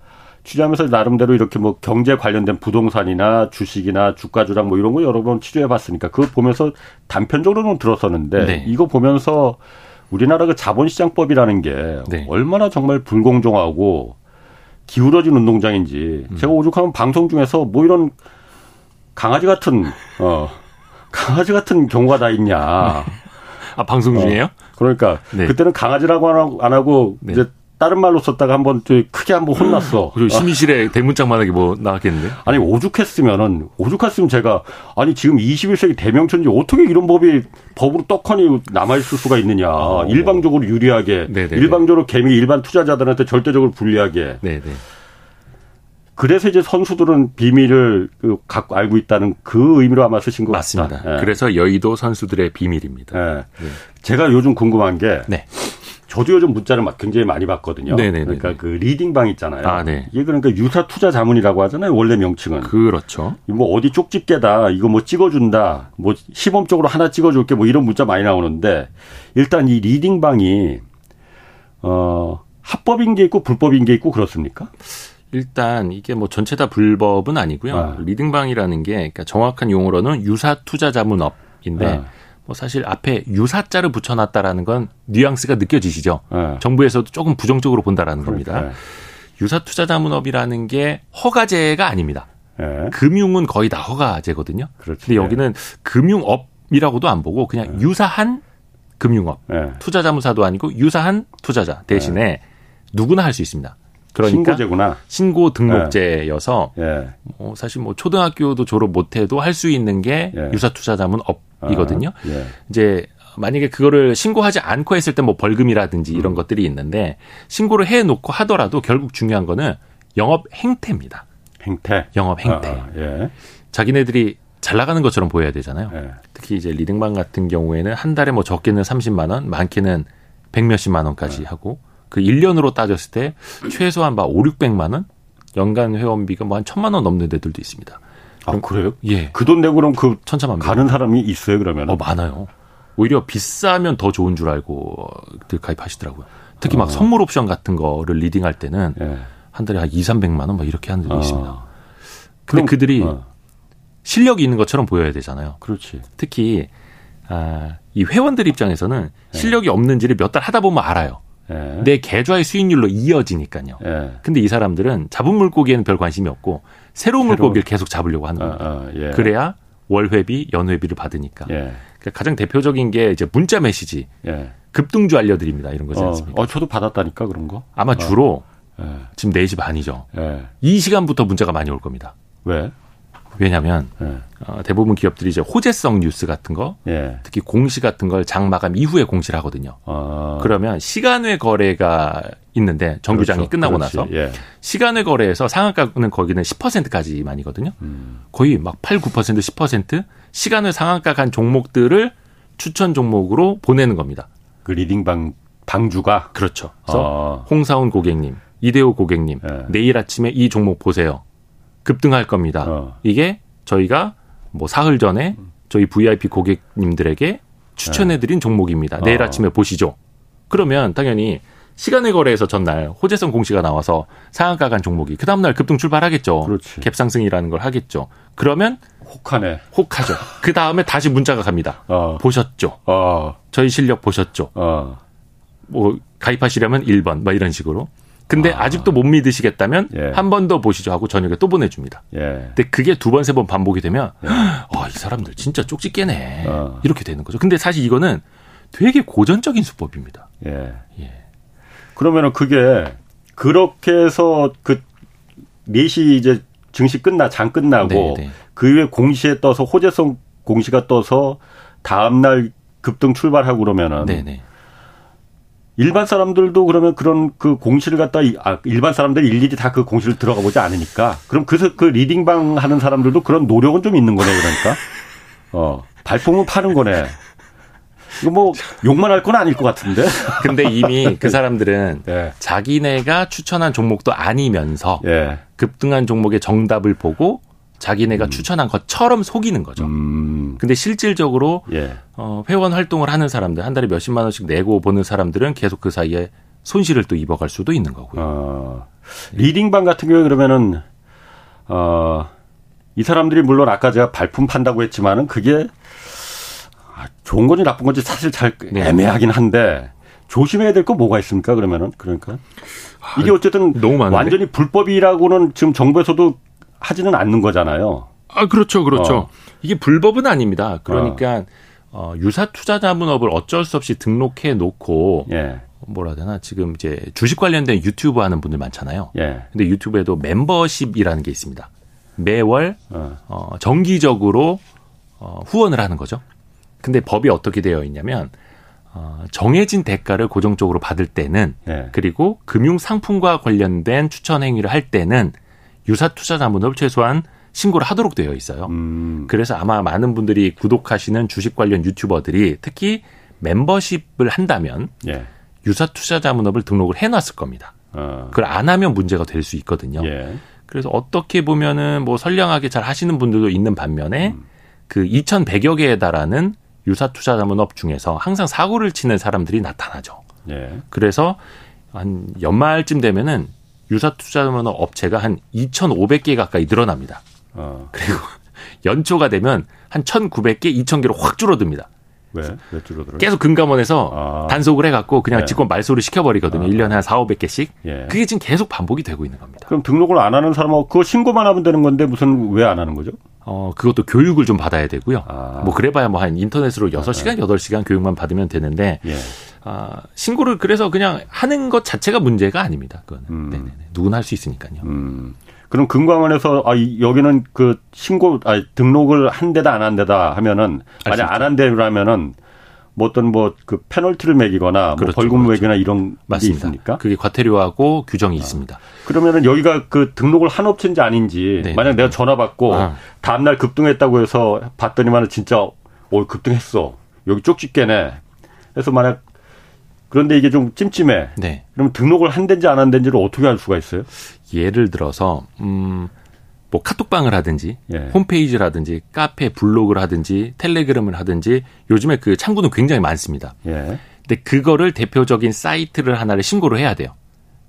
취재하면서 나름대로 이렇게 뭐 경제 관련된 부동산이나 주식이나 주가 조작 뭐 이런 거 여러 번 취재해 봤으니까 그거 보면서 단편적으로는 들었었는데 네. 이거 보면서 우리나라 그 자본시장법이라는 게 네. 얼마나 정말 불공정하고 기울어진 운동장인지 음. 제가 오죽하면 방송 중에서 뭐 이런 강아지 같은 어 강아지 같은 경우가 다 있냐. 아 방송 중에요? 어, 그러니까 네. 그때는 강아지라고 안 하고, 안 하고 네. 이제 다른 말로 썼다가 한번 크게 한번 혼났어. 그리고 심의실에 대문짝만하게 뭐 나왔겠는데? 아니 오죽했으면은 오죽했으면 제가 아니 지금 21세기 대명천지 어떻게 이런 법이 법으로 떡하니 남아 있을 수가 있느냐? 어. 일방적으로 유리하게, 네네네. 일방적으로 개미 일반 투자자들한테 절대적으로 불리하게. 네네. 그래서 이제 선수들은 비밀을 그 갖고 알고 있다는 그 의미로 아마 쓰신 것 맞습니다. 같다. 네. 그래서 여의도 선수들의 비밀입니다. 네. 네. 제가 요즘 궁금한 게 네. 저도 요즘 문자를 막 굉장히 많이 받거든요. 네네네. 그러니까 그 리딩방 있잖아요. 아, 네. 이게 그러니까 유사 투자 자문이라고 하잖아요. 원래 명칭은. 그렇죠. 뭐 어디 쪽집게다. 이거 뭐 찍어준다. 뭐 시범적으로 하나 찍어줄게. 뭐 이런 문자 많이 나오는데 일단 이 리딩방이 어 합법인 게 있고 불법인 게 있고 그렇습니까? 일단 이게 뭐 전체 다 불법은 아니고요. 아. 리딩방이라는 게 그러니까 정확한 용어로는 유사 투자 자문업인데. 아. 뭐 사실 앞에 유사자를 붙여놨다라는 건 뉘앙스가 느껴지시죠. 네. 정부에서도 조금 부정적으로 본다라는 그러니까. 겁니다. 유사 투자 자문업이라는 게 허가제가 아닙니다. 네. 금융은 거의 다 허가제거든요. 그렇죠. 근데 여기는 금융업이라고도 안 보고 그냥 네. 유사한 금융업, 투자 자문사도 아니고 유사한 투자자 대신에 누구나 할 수 있습니다. 그러니까 신고제구나. 신고 등록제여서 예. 뭐 사실 뭐 초등학교도 졸업 못해도 할 수 있는 게 예. 유사투자자문 업이거든요. 아, 예. 이제 만약에 그거를 신고하지 않고 했을 때 뭐 벌금이라든지 이런 음. 것들이 있는데 신고를 해놓고 하더라도 결국 중요한 거는 영업 행태입니다. 행태. 영업 행태. 아, 아, 예. 자기네들이 잘 나가는 것처럼 보여야 되잖아요. 예. 특히 이제 리딩방 같은 경우에는 한 달에 뭐 적게는 30만 원, 많게는 100 몇십만 원까지 예. 하고 그 1년으로 따졌을 때 최소한 막 5, 600만 원 연간 회원비가 뭐 한 천만 원 넘는 데들도 있습니다. 아, 그래요? 예. 그 돈 내고 그럼 그 천차만 가는 사람이 있어요, 그러면? 어, 많아요. 오히려 비싸면 더 좋은 줄 알고 가입하시더라고요. 특히 막 어. 선물 옵션 같은 거를 리딩할 때는 예. 한 달에 한 2, 300만 원 막 이렇게 하는 데도 어. 있습니다. 근데 그럼, 그들이 어. 실력이 있는 것처럼 보여야 되잖아요. 그렇지. 특히 아, 이 회원들 입장에서는 예. 실력이 없는지를 몇 달 하다 보면 알아요. 예. 내 계좌의 수익률로 이어지니까요. 예. 근데 이 사람들은 잡은 물고기에는 별 관심이 없고 새로운 물고기를 계속 잡으려고 하는 거예요. 어, 어, 예. 그래야 월회비, 연회비를 받으니까. 예. 그러니까 가장 대표적인 게 이제 문자 메시지. 예. 급등주 알려드립니다. 이런 거지 어, 않습니까? 어, 어, 저도 받았다니까 그런 거. 아마 어. 주로 지금 4시 반이죠. 이 시간부터 문자가 많이 올 겁니다. 왜? 왜냐하면 네. 어, 대부분 기업들이 이제 호재성 뉴스 같은 거, 예. 특히 공시 같은 걸 장 마감 이후에 공시를 하거든요. 아. 그러면 시간 외 거래가 있는데 정규장이 그렇죠. 끝나고 그렇지. 나서 예. 시간 외 거래에서 상한가는 거기는 10%까지만이거든요. 음. 거의 막 8, 9% 10% 시간 외 상한가 간 종목들을 추천 종목으로 보내는 겁니다. 그 리딩방 방주가 그렇죠. 그래서 아. 홍사훈 고객님, 이대호 고객님, 예. 내일 아침에 이 종목 보세요. 급등할 겁니다. 어. 이게 저희가 뭐 사흘 전에 저희 VIP 고객님들에게 추천해드린 네. 종목입니다. 내일 어. 아침에 보시죠. 그러면 당연히 시간의 거래에서 전날 호재성 공시가 나와서 상한가 간 종목이 그 다음날 급등 출발하겠죠. 그렇지. 갭상승이라는 걸 하겠죠. 그러면 혹하네. 혹하죠. 그 다음에 다시 문자가 갑니다. 어. 보셨죠? 어. 저희 실력 보셨죠? 어. 뭐 가입하시려면 1번 뭐 이런 식으로. 근데 아. 직도못 믿으시겠다면 예. 한번 더 보시죠 하고 저녁에 또 보내줍니다. 예. 근데 그게 두 번, 세 번 반복이 되면 예. 아, 이 사람들 진짜 쪽지 깨네. 어. 이렇게 되는 거죠. 근데 사실 이거는 되게 고전적인 수법입니다. 예. 예. 그러면은 그게 그렇게 해서 그 4시 이제 증시 끝나, 장 끝나고 네네. 네. 그 이후에 공시에 떠서 호재성 공시가 떠서 다음 날 급등 출발하고 그러면은 네네. 네. 일반 사람들도 그러면 그런 그 공시를 갖다 아, 일반 사람들이 일일이 다 그 공시를 들어가 보지 않으니까 그럼 그래서 그 리딩방 하는 사람들도 그런 노력은 좀 있는 거네 그러니까 어 발품은 파는 거네. 이거 뭐 욕만 할 건 아닐 것 같은데. 근데 이미 그 사람들은 네. 자기네가 추천한 종목도 아니면서 네. 급등한 종목의 정답을 보고 자기네가 음. 추천한 것처럼 속이는 거죠. 음. 근데 실질적으로 예. 어, 회원 활동을 하는 사람들 한 달에 몇십만 원씩 내고 보는 사람들은 계속 그 사이에 손실을 또 입어갈 수도 있는 거고요. 어, 리딩방 같은 경우에 그러면은 어, 이 사람들이 물론 아까 제가 발품 판다고 했지만은 그게 아, 좋은 건지 나쁜 건지 사실 잘 네. 애매하긴 한데 조심해야 될 거 뭐가 있습니까? 그러면은 그러니까 이게 어쨌든 완전히 불법이라고는 지금 정부에서도 하지는 않는 거잖아요. 아, 그렇죠. 그렇죠. 어. 이게 불법은 아닙니다. 그러니까 어. 어, 유사 투자 자문업을 어쩔 수 없이 등록해 놓고 예. 뭐라 해야 되나 지금 이제 주식 관련된 유튜브 하는 분들 많잖아요. 예. 근데 유튜브에도 멤버십이라는 게 있습니다. 매월 어, 어 정기적으로 어, 후원을 하는 거죠. 근데 법이 어떻게 되어 있냐면 어, 정해진 대가를 고정적으로 받을 때는 예. 그리고 금융 상품과 관련된 추천 행위를 할 때는 유사 투자 자문을 최소한 신고를 하도록 되어 있어요. 음. 그래서 아마 많은 분들이 구독하시는 주식 관련 유튜버들이 특히 멤버십을 한다면 예. 유사 투자 자문업을 등록을 해놨을 겁니다. 어. 그걸 안 하면 문제가 될 수 있거든요. 예. 그래서 어떻게 보면은 뭐 선량하게 잘 하시는 분들도 있는 반면에 음. 그 2,100여 개에 달하는 유사 투자 자문업 중에서 항상 사고를 치는 사람들이 나타나죠. 예. 그래서 한 연말쯤 되면은 유사 투자자문 업체가 한 2,500개 가까이 늘어납니다. 어. 그리고 연초가 되면 한 1,900개, 2,000개로 확 줄어듭니다. 왜? 왜 줄어들어요? 계속 금감원에서 아. 단속을 해갖고 그냥 네. 직권 말소를 시켜버리거든요. 아. 1년에 한 4, 500개씩. 예. 그게 지금 계속 반복이 되고 있는 겁니다. 그럼 등록을 안 하는 사람은 그거 신고만 하면 되는 건데 무슨 왜 안 하는 거죠? 어, 그것도 교육을 좀 받아야 되고요. 아. 뭐 그래봐야 뭐 한 인터넷으로 6시간, 8시간 교육만 받으면 되는데 예. 아, 신고를 그래서 그냥 하는 것 자체가 문제가 아닙니다. 그거는. 음. 네네네. 누구나 할 수 있으니까요. 음. 그럼 금감원에서 아 여기는 그 신고 아 등록을 한 데다 안 한 데다 하면은 만약 안 한 데라면은 뭐 어떤 뭐 그 페널티를 매기거나 뭐 그렇죠, 뭐 벌금 을 그렇죠. 매기나 이런 맞습니다. 게 있습니까? 그게 과태료하고 규정이 아. 있습니다. 그러면은 여기가 그 등록을 한 업체인지 아닌지 네. 만약 내가 전화 받고 아. 다음 날 급등했다고 해서 봤더니만은 진짜 어 급등했어. 여기 쪽집게네. 그래서 만약 그런데 이게 좀 찜찜해. 네. 그럼 등록을 한 데인지 안한 데인지를 어떻게 알 수가 있어요? 예를 들어서 음. 뭐 카톡방을 하든지 예. 홈페이지라든지 카페 블로그를 하든지 텔레그램을 하든지 요즘에 그 창구는 굉장히 많습니다. 예. 근데 그거를 대표적인 사이트를 하나를 신고를 해야 돼요.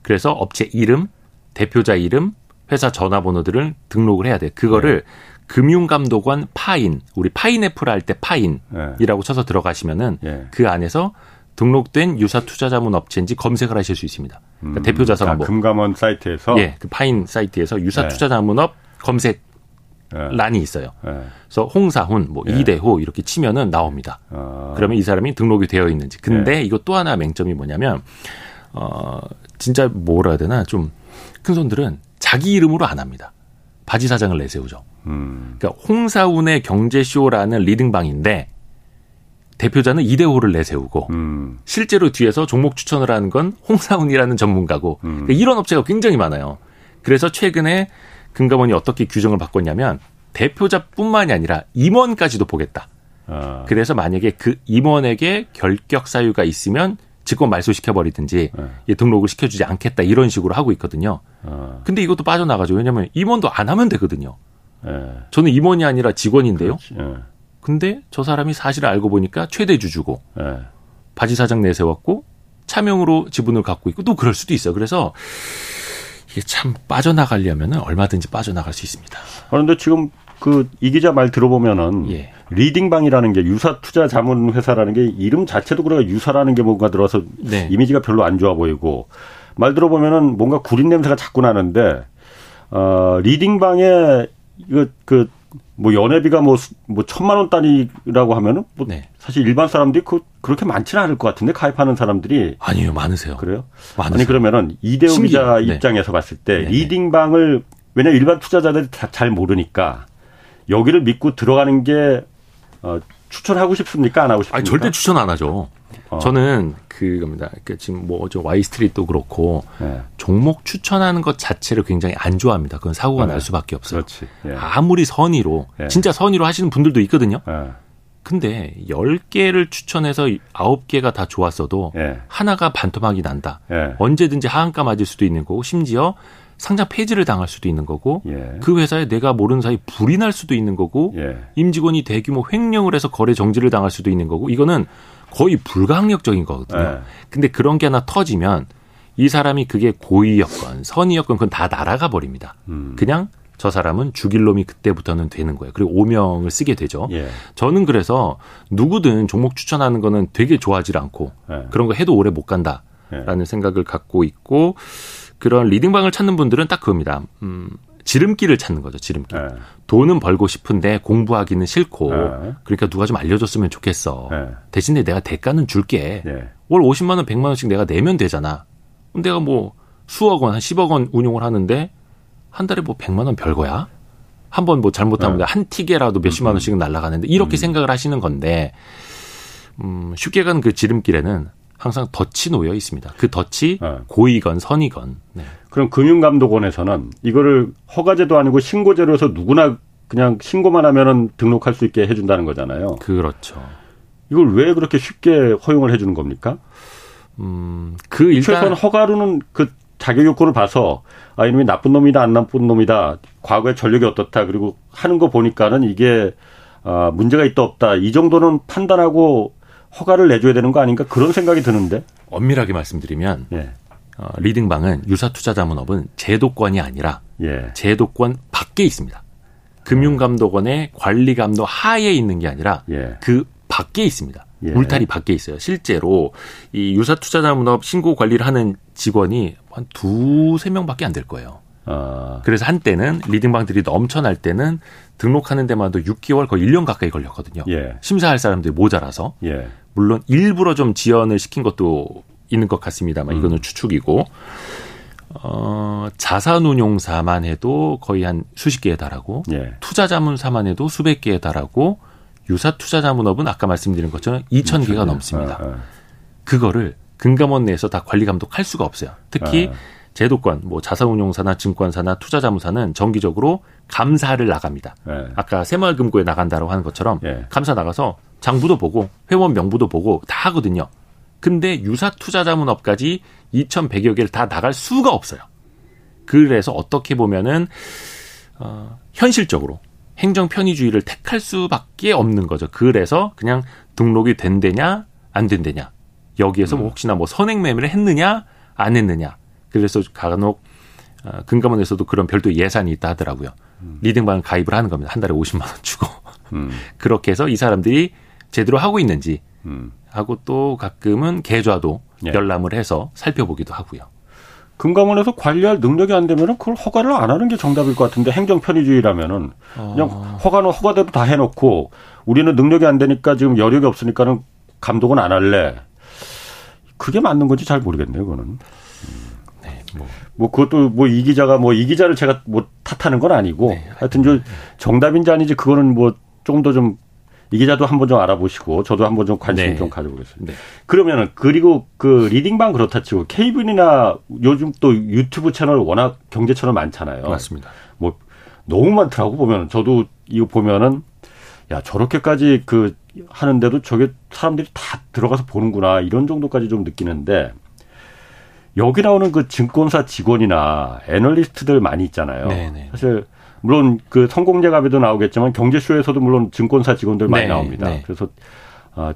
그래서 업체 이름, 대표자 이름, 회사 전화번호들을 등록을 해야 돼요. 그거를 예. 금융감독원 파인, 우리 파인애플 할 때 파인이라고 예. 쳐서 들어가시면은 예. 그 안에서 등록된 유사 투자자문 업체인지 검색을 하실 수 있습니다. 그러니까 음, 대표자가 뭐 금감원 사이트에서 예, 그 파인 사이트에서 유사 네. 투자자문업 검색 네. 란이 있어요. 네. 그래서 홍사훈, 뭐 네. 이대호 이렇게 치면은 나옵니다. 아. 그러면 이 사람이 등록이 되어 있는지. 근데 네. 이거 또 하나 맹점이 뭐냐면 어 진짜 뭐라 해야 되나 좀 큰 손들은 자기 이름으로 안 합니다. 바지 사장을 내세우죠. 음. 그러니까 홍사훈의 경제쇼라는 리딩방인데 대표자는 이대호를 내세우고 음. 실제로 뒤에서 종목 추천을 하는 건 홍사훈이라는 전문가고 음. 그러니까 이런 업체가 굉장히 많아요. 그래서 최근에 금감원이 어떻게 규정을 바꿨냐면 대표자뿐만이 아니라 임원까지도 보겠다. 아. 그래서 만약에 그 임원에게 결격 사유가 있으면 직권 말소시켜 버리든지 네. 등록을 시켜주지 않겠다 이런 식으로 하고 있거든요. 아. 근데 이것도 빠져나가죠. 왜냐하면 임원도 안 하면 되거든요. 네. 저는 임원이 아니라 직원인데요. 네. 근데 저 사람이 사실을 알고 보니까 최대 주주고 네. 바지 사장 내세웠고 차명으로 지분을 갖고 있고 또 그럴 수도 있어요. 그래서 이게 참 빠져나가려면 얼마든지 빠져나갈 수 있습니다. 그런데 지금 그 이 기자 말 들어보면은 예. 리딩방이라는 게 유사 투자 자문 회사라는 게 이름 자체도 그래가 유사라는 게 뭔가 들어서 네. 이미지가 별로 안 좋아 보이고 말 들어보면은 뭔가 구린 냄새가 자꾸 나는데 어 리딩방에 이거 그 뭐 연회비가 뭐, 뭐 천만 원 단위라고 하면은 뭐 네. 사실 일반 사람들이 그, 그렇게 많지는 않을 것 같은데 가입하는 사람들이 아니요 많으세요. 그래요? 많으세요. 아니 그러면은 이대호 기자 네. 입장에서 봤을 때 네. 리딩방을 왜냐 일반 투자자들이 잘 모르니까 여기를 믿고 들어가는 게 어, 추천하고 싶습니까? 안 하고 싶습니까? 아니, 절대 추천 안 하죠. 어. 저는 그겁니다. 그러니까 지금 뭐저 와이스트리트도 그렇고 네. 종목 추천하는 것 자체를 굉장히 안 좋아합니다. 그건 사고가 네. 날 수밖에 없어요. 예. 아무리 선의로 예. 진짜 선의로 하시는 분들도 있거든요. 예. 근데 10개를 추천해서 9개가 다 좋았어도 예. 하나가 반토막이 난다. 예. 언제든지 하한가 맞을 수도 있는 거고 심지어 상장 폐지를 당할 수도 있는 거고 예. 그 회사에 내가 모르는 사이 불이 날 수도 있는 거고 예. 임직원이 대규모 횡령을 해서 거래 정지를 당할 수도 있는 거고 이거는 거의 불가항력적인 거거든요. 예. 근데 그런 게 하나 터지면 이 사람이 그게 고의였건 선의였건 그건 다 날아가 버립니다. 음. 그냥 저 사람은 죽일 놈이 그때부터는 되는 거예요. 그리고 오명을 쓰게 되죠. 예. 저는 그래서 누구든 종목 추천하는 거는 되게 좋아하지 않고 예. 그런 거 해도 오래 못 간다라는 예. 생각을 갖고 있고 그런 리딩방을 찾는 분들은 딱 그겁니다. 음, 지름길을 찾는 거죠, 지름길. 네. 돈은 벌고 싶은데 공부하기는 싫고, 네. 그러니까 누가 좀 알려줬으면 좋겠어. 네. 대신에 내가 대가는 줄게. 네. 월 50만 원, 100만 원씩 내가 내면 되잖아. 내가 뭐 수억 원, 한 10억 원 운용을 하는데 한 달에 뭐 100만 원 별거야? 한 번 뭐 잘못하면 네. 한 틱에라도 몇십만 원씩은 음. 날라가는데 이렇게 음. 생각을 하시는 건데, 음, 쉽게 가는 그 지름길에는 항상 덫이 놓여 있습니다. 그 덫이 네. 고의건 선이건. 네. 그럼 금융감독원에서는 이거를 허가제도 아니고 신고제로해서 누구나 그냥 신고만 하면은 등록할 수 있게 해준다는 거잖아요. 그렇죠. 이걸 왜 그렇게 쉽게 허용을 해주는 겁니까? 음, 그 일단 최소한 허가로는 그 자격 요건을 봐서 아 이놈이 나쁜 놈이다 안 나쁜 놈이다 과거에 전력이 어떻다 그리고 하는 거 보니까는 이게 아 문제가 있다 없다 이 정도는 판단하고 허가를 내줘야 되는 거 아닌가 그런 생각이 드는데. 엄밀하게 말씀드리면 예. 어, 리딩방은 유사투자자문업은 제도권이 아니라 예. 제도권 밖에 있습니다. 금융감독원의 관리감독 하에 있는 게 아니라 예. 그 밖에 있습니다. 예. 울타리 밖에 있어요. 실제로 이 유사투자자문업 신고 관리를 하는 직원이 한 두세 명밖에 안 될 거예요. 어. 그래서 한때는 리딩방들이 넘쳐날 때는 등록하는 데만도 6개월 거의 1년 가까이 걸렸거든요. 예. 심사할 사람들이 모자라서. 예. 물론 일부러 좀 지연을 시킨 것도 있는 것 같습니다만 음. 이거는 추측이고 어, 자산운용사만 해도 거의 한 수십 개에 달하고 예. 투자자문사만 해도 수백 개에 달하고 유사 투자자문업은 아까 말씀드린 것처럼 2천 개가 넘습니다. 아, 아. 그거를 금감원 내에서 다 관리 감독할 수가 없어요. 특히 아. 제도권, 뭐 자산운용사나 증권사나 투자자문사는 정기적으로 감사를 나갑니다. 네. 아까 새마을금고에 나간다고 하는 것처럼 네. 감사 나가서 장부도 보고 회원 명부도 보고 다 하거든요. 근데 유사 투자자문업까지 2,100여 개를 다 나갈 수가 없어요. 그래서 어떻게 보면은 어, 현실적으로 행정 편의주의를 택할 수밖에 없는 거죠. 그래서 그냥 등록이 된대냐 안 된대냐 여기에서 뭐 음. 뭐 혹시나 뭐 선행 매매를 했느냐 안 했느냐 그래서 간혹 어, 금감원에서도 그런 별도 예산이 있다 하더라고요. 음. 리딩방 가입을 하는 겁니다. 한 달에 50만 원 주고 음. 그렇게 해서 이 사람들이 제대로 하고 있는지 음. 하고 또 가끔은 계좌도 예. 열람을 해서 살펴보기도 하고요. 금감원에서 관리할 능력이 안 되면은 그걸 허가를 안 하는 게 정답일 것 같은데 행정 편의주의라면은 그냥 어. 허가는 허가대로 다 해놓고 우리는 능력이 안 되니까 지금 여력이 없으니까는 감독은 안 할래. 그게 맞는 건지 잘 모르겠네요, 그거는. 네, 뭐. 뭐 그것도 뭐 이 기자가 뭐 이 기자를 제가 뭐 탓하는 건 아니고 네, 하여튼 저 정답인지 아닌지 그거는 뭐 조금 더 좀 이 기자도 한번 좀 알아보시고 저도 한번 좀 관심 네. 좀 가져보겠습니다. 네. 그러면은 그리고 그 리딩방 그렇다 치고 케이블이나 요즘 또 유튜브 채널 워낙 경제 채널 많잖아요. 맞습니다. 뭐 너무 많더라고 보면 저도 이거 보면은 야 저렇게까지 그 하는데도 저게 사람들이 다 들어가서 보는구나 이런 정도까지 좀 느끼는데 여기 나오는 그 증권사 직원이나 애널리스트들 많이 있잖아요. 네네. 네. 사실 물론 그 성공제갑에도 나오겠지만 경제쇼에서도 물론 증권사 직원들 많이 네, 나옵니다. 네. 그래서 아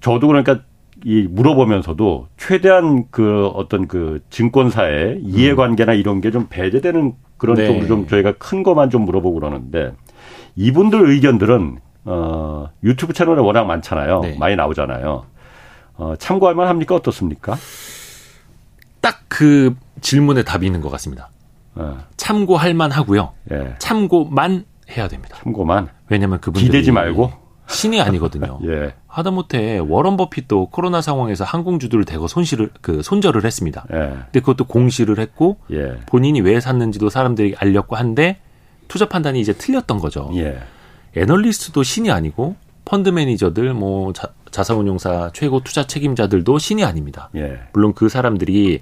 저도 그러니까 이 물어보면서도 최대한 그 어떤 그 증권사의 이해관계나 이런 게 좀 배제되는 그런 네. 쪽으로 좀 저희가 큰 것만 좀 물어보고 그러는데 이분들 의견들은 어 유튜브 채널에 워낙 많잖아요. 네. 많이 나오잖아요. 어 참고할 만합니까 어떻습니까? 딱 그 질문에 답이 있는 것 같습니다. 예. 참고할 만하고요. 예. 참고만 해야 됩니다. 참고만. 왜냐하면 그분들이 기대지 말고 신이 아니거든요. 예. 하다못해 워런 버핏도 코로나 상황에서 항공주들을 대거 손실을 그 손절을 했습니다. 예. 근데 그것도 공시를 했고 예. 본인이 왜 샀는지도 사람들이 알렸고 한데 투자 판단이 이제 틀렸던 거죠. 예. 애널리스트도 신이 아니고 펀드 매니저들 뭐 자, 자산운용사 최고 투자 책임자들도 신이 아닙니다. 예. 물론 그 사람들이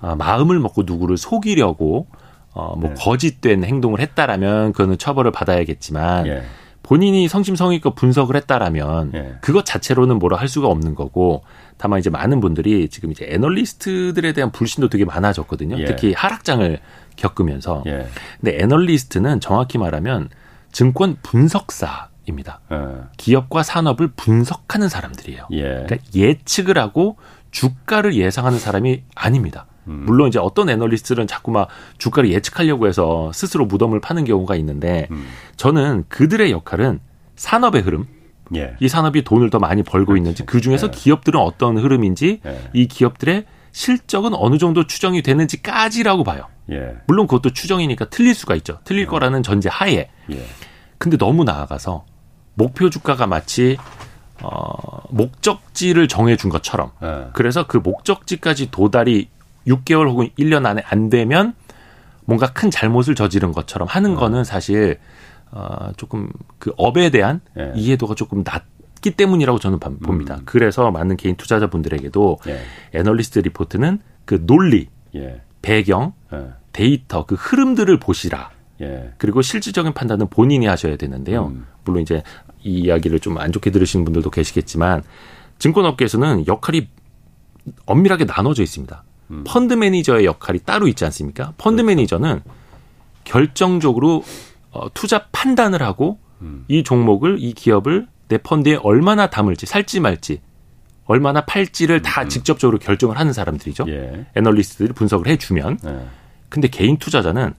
아, 마음을 먹고 누구를 속이려고 어, 뭐 네. 거짓된 행동을 했다라면 그거는 처벌을 받아야겠지만 예. 본인이 성심성의껏 분석을 했다라면 예. 그것 자체로는 뭐라 할 수가 없는 거고 다만 이제 많은 분들이 지금 이제 애널리스트들에 대한 불신도 되게 많아졌거든요. 예. 특히 하락장을 겪으면서. 예. 근데 애널리스트는 정확히 말하면 증권 분석사 입니다. 예. 기업과 산업을 분석하는 사람들이에요. 예. 그러니까 예측을 하고 주가를 예상하는 사람이 아닙니다. 음. 물론 이제 어떤 애널리스트는 자꾸 막 주가를 예측하려고 해서 스스로 무덤을 파는 경우가 있는데 음. 저는 그들의 역할은 산업의 흐름, 예. 이 산업이 돈을 더 많이 벌고 그렇지. 있는지 그 중에서 예. 기업들은 어떤 흐름인지 예. 이 기업들의 실적은 어느 정도 추정이 되는지까지라고 봐요. 예. 물론 그것도 추정이니까 틀릴 수가 있죠. 틀릴 예. 거라는 전제 하에. 예. 근데 너무 나아가서 목표 주가가 마치 어, 목적지를 정해준 것처럼. 그래서 그 목적지까지 도달이 6개월 혹은 1년 안에 안 되면 뭔가 큰 잘못을 저지른 것처럼 하는 어. 거는 사실 어 조금 그 업에 대한 예. 이해도가 조금 낮기 때문이라고 저는 봅니다. 음. 그래서 많은 개인 투자자분들에게도 예. 애널리스트 리포트는 그 논리, 예. 배경, 예. 데이터 그 흐름들을 보시라. 예. 그리고 실질적인 판단은 본인이 하셔야 되는데요. 음. 물론 이제 이 이야기를 좀 안 좋게 들으시는 분들도 계시겠지만 증권업계에서는 역할이 엄밀하게 나눠져 있습니다. 음. 펀드 매니저의 역할이 따로 있지 않습니까? 펀드 그렇죠. 매니저는 결정적으로 어, 투자 판단을 하고 음. 이 종목을 이 기업을 내 펀드에 얼마나 담을지 살지 말지 얼마나 팔지를 다 음. 직접적으로 결정을 하는 사람들이죠. 예. 애널리스트들이 분석을 해주면. 예. 근데 개인 투자자는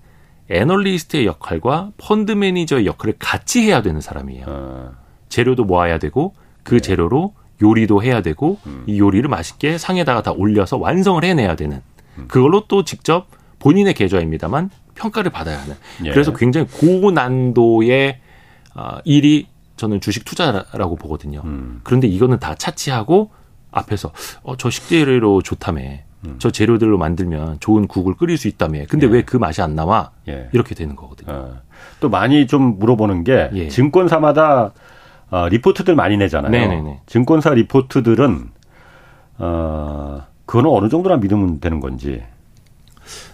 애널리스트의 역할과 펀드 매니저의 역할을 같이 해야 되는 사람이에요. 어. 재료도 모아야 되고 그 예. 재료로 요리도 해야 되고 음. 이 요리를 맛있게 상에다가 다 올려서 완성을 해내야 되는 음. 그걸로 또 직접 본인의 계좌입니다만 평가를 받아야 하는. 예. 그래서 굉장히 고난도의 어, 일이 저는 주식 투자라고 보거든요. 음. 그런데 이거는 다 차치하고 앞에서 어, 저 식재료 좋다며. 음. 저 재료들로 만들면 좋은 국을 끓일 수 있다며. 근데 예. 왜그 맛이 안 나와? 예. 이렇게 되는 거거든요. 어. 또 많이 좀 물어보는 게 예. 증권사마다 어, 리포트들 많이 내잖아요. 네네네. 증권사 리포트들은 어, 그거는 어느 정도나 믿으면 되는 건지.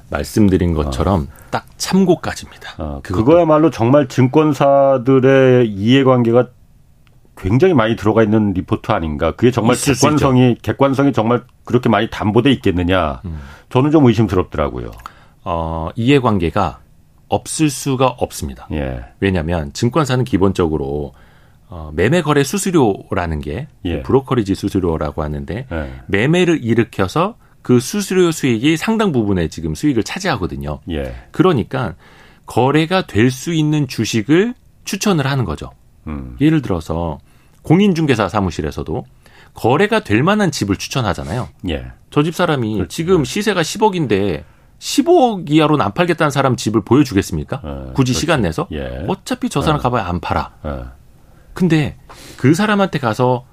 말씀드린 것처럼 어. 딱 참고까지입니다. 어, 그거야말로 정말 증권사들의 이해관계가 굉장히 많이 들어가 있는 리포트 아닌가. 그게 정말 객관성이 객관성이 정말 그렇게 많이 담보돼 있겠느냐. 음. 저는 좀 의심스럽더라고요. 어, 이해관계가 없을 수가 없습니다. 예. 왜냐하면 증권사는 기본적으로 어, 매매 거래 수수료라는 게 예. 브로커리지 수수료라고 하는데 예. 매매를 일으켜서 그 수수료 수익이 상당 부분의 지금 수익을 차지하거든요. 예. 그러니까 거래가 될 수 있는 주식을 추천을 하는 거죠. 음. 예를 들어서 공인중개사 사무실에서도 거래가 될 만한 집을 추천하잖아요. 예. 저 집 사람이 그렇죠. 지금 시세가 10억인데 15억 이하로는 안 팔겠다는 사람 집을 보여주겠습니까? 예. 굳이 그렇지. 시간 내서? 예. 어차피 저 사람 예. 가봐야 안 팔아. 예. 근데 그 사람한테 가서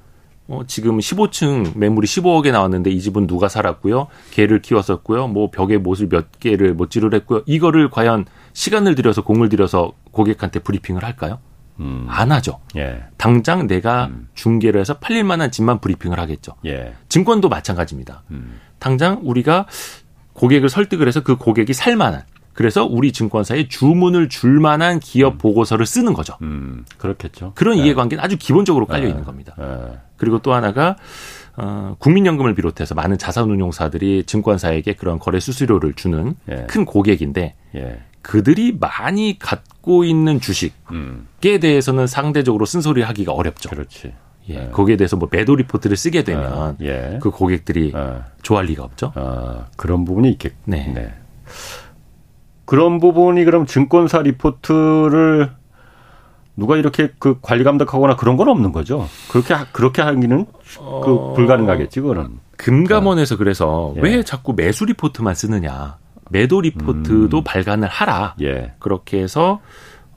어, 지금 15층 매물이 15억에 나왔는데 이 집은 누가 살았고요. 개를 키웠었고요. 뭐 벽에 못을 몇 개를 못질을 했고요. 이거를 과연 시간을 들여서 공을 들여서 고객한테 브리핑을 할까요? 음. 안 하죠. 예. 당장 내가 음. 중개를 해서 팔릴 만한 집만 브리핑을 하겠죠. 예. 증권도 마찬가지입니다. 음. 당장 우리가 고객을 설득을 해서 그 고객이 살 만한 그래서 우리 증권사에 주문을 줄 만한 기업 음. 보고서를 쓰는 거죠. 음, 그렇겠죠. 그런 네. 이해관계는 아주 기본적으로 깔려 네. 있는 겁니다. 네. 그리고 또 하나가 어, 국민연금을 비롯해서 많은 자산운용사들이 증권사에게 그런 거래 수수료를 주는 예. 큰 고객인데 예. 그들이 많이 갖고 있는 주식에 음. 대해서는 상대적으로 쓴소리하기가 어렵죠. 그렇지. 예, 네. 거기에 대해서 뭐 매도 리포트를 쓰게 되면 아, 예. 그 고객들이 아. 좋아할 리가 없죠. 아, 그런 부분이 있겠. 네. 네. 그런 부분이 그럼 증권사 리포트를 누가 이렇게 그 관리 감독하거나 그런 건 없는 거죠. 그렇게 그렇게 하기는 그 어... 불가능하겠지 그거는. 금감원에서 그래서 예. 왜 자꾸 매수 리포트만 쓰느냐. 매도 리포트도 음. 발간을 하라. 예. 그렇게 해서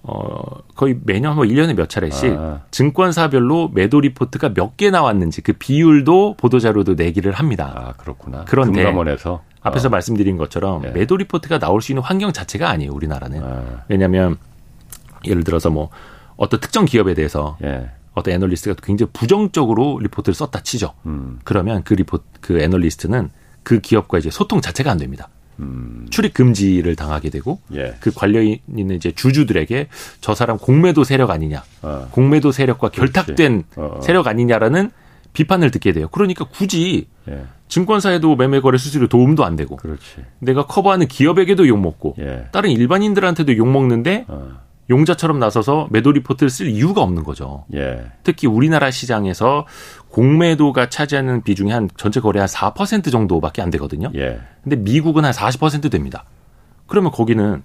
어 거의 매년 뭐 1년에 몇 차례씩 아. 증권사별로 매도 리포트가 몇 개 나왔는지 그 비율도 보도 자료도 내기를 합니다. 아, 그렇구나. 그런데 금감원에서 앞에서 어. 말씀드린 것처럼 예. 매도 리포트가 나올 수 있는 환경 자체가 아니에요, 우리나라는. 아. 왜냐하면 예를 들어서 뭐 어떤 특정 기업에 대해서 예. 어떤 애널리스트가 굉장히 부정적으로 리포트를 썼다 치죠. 음. 그러면 그 리포트 그 애널리스트는 그 기업과 이제 소통 자체가 안 됩니다. 음. 출입 금지를 당하게 되고 예. 그 관련 있는 이제 주주들에게 저 사람 공매도 세력 아니냐, 어. 공매도 세력과 결탁된 어, 어. 세력 아니냐라는 비판을 듣게 돼요. 그러니까 굳이 예. 증권사에도 매매거래 수수료 도움도 안 되고 그렇지. 내가 커버하는 기업에게도 욕 먹고 예. 다른 일반인들한테도 욕 먹는데 어. 용자처럼 나서서 매도 리포트를 쓸 이유가 없는 거죠. 예. 특히 우리나라 시장에서 공매도가 차지하는 비중이 한 전체 거래 한 4% 정도밖에 안 되거든요. 예. 근데 미국은 한 40% 됩니다. 그러면 거기는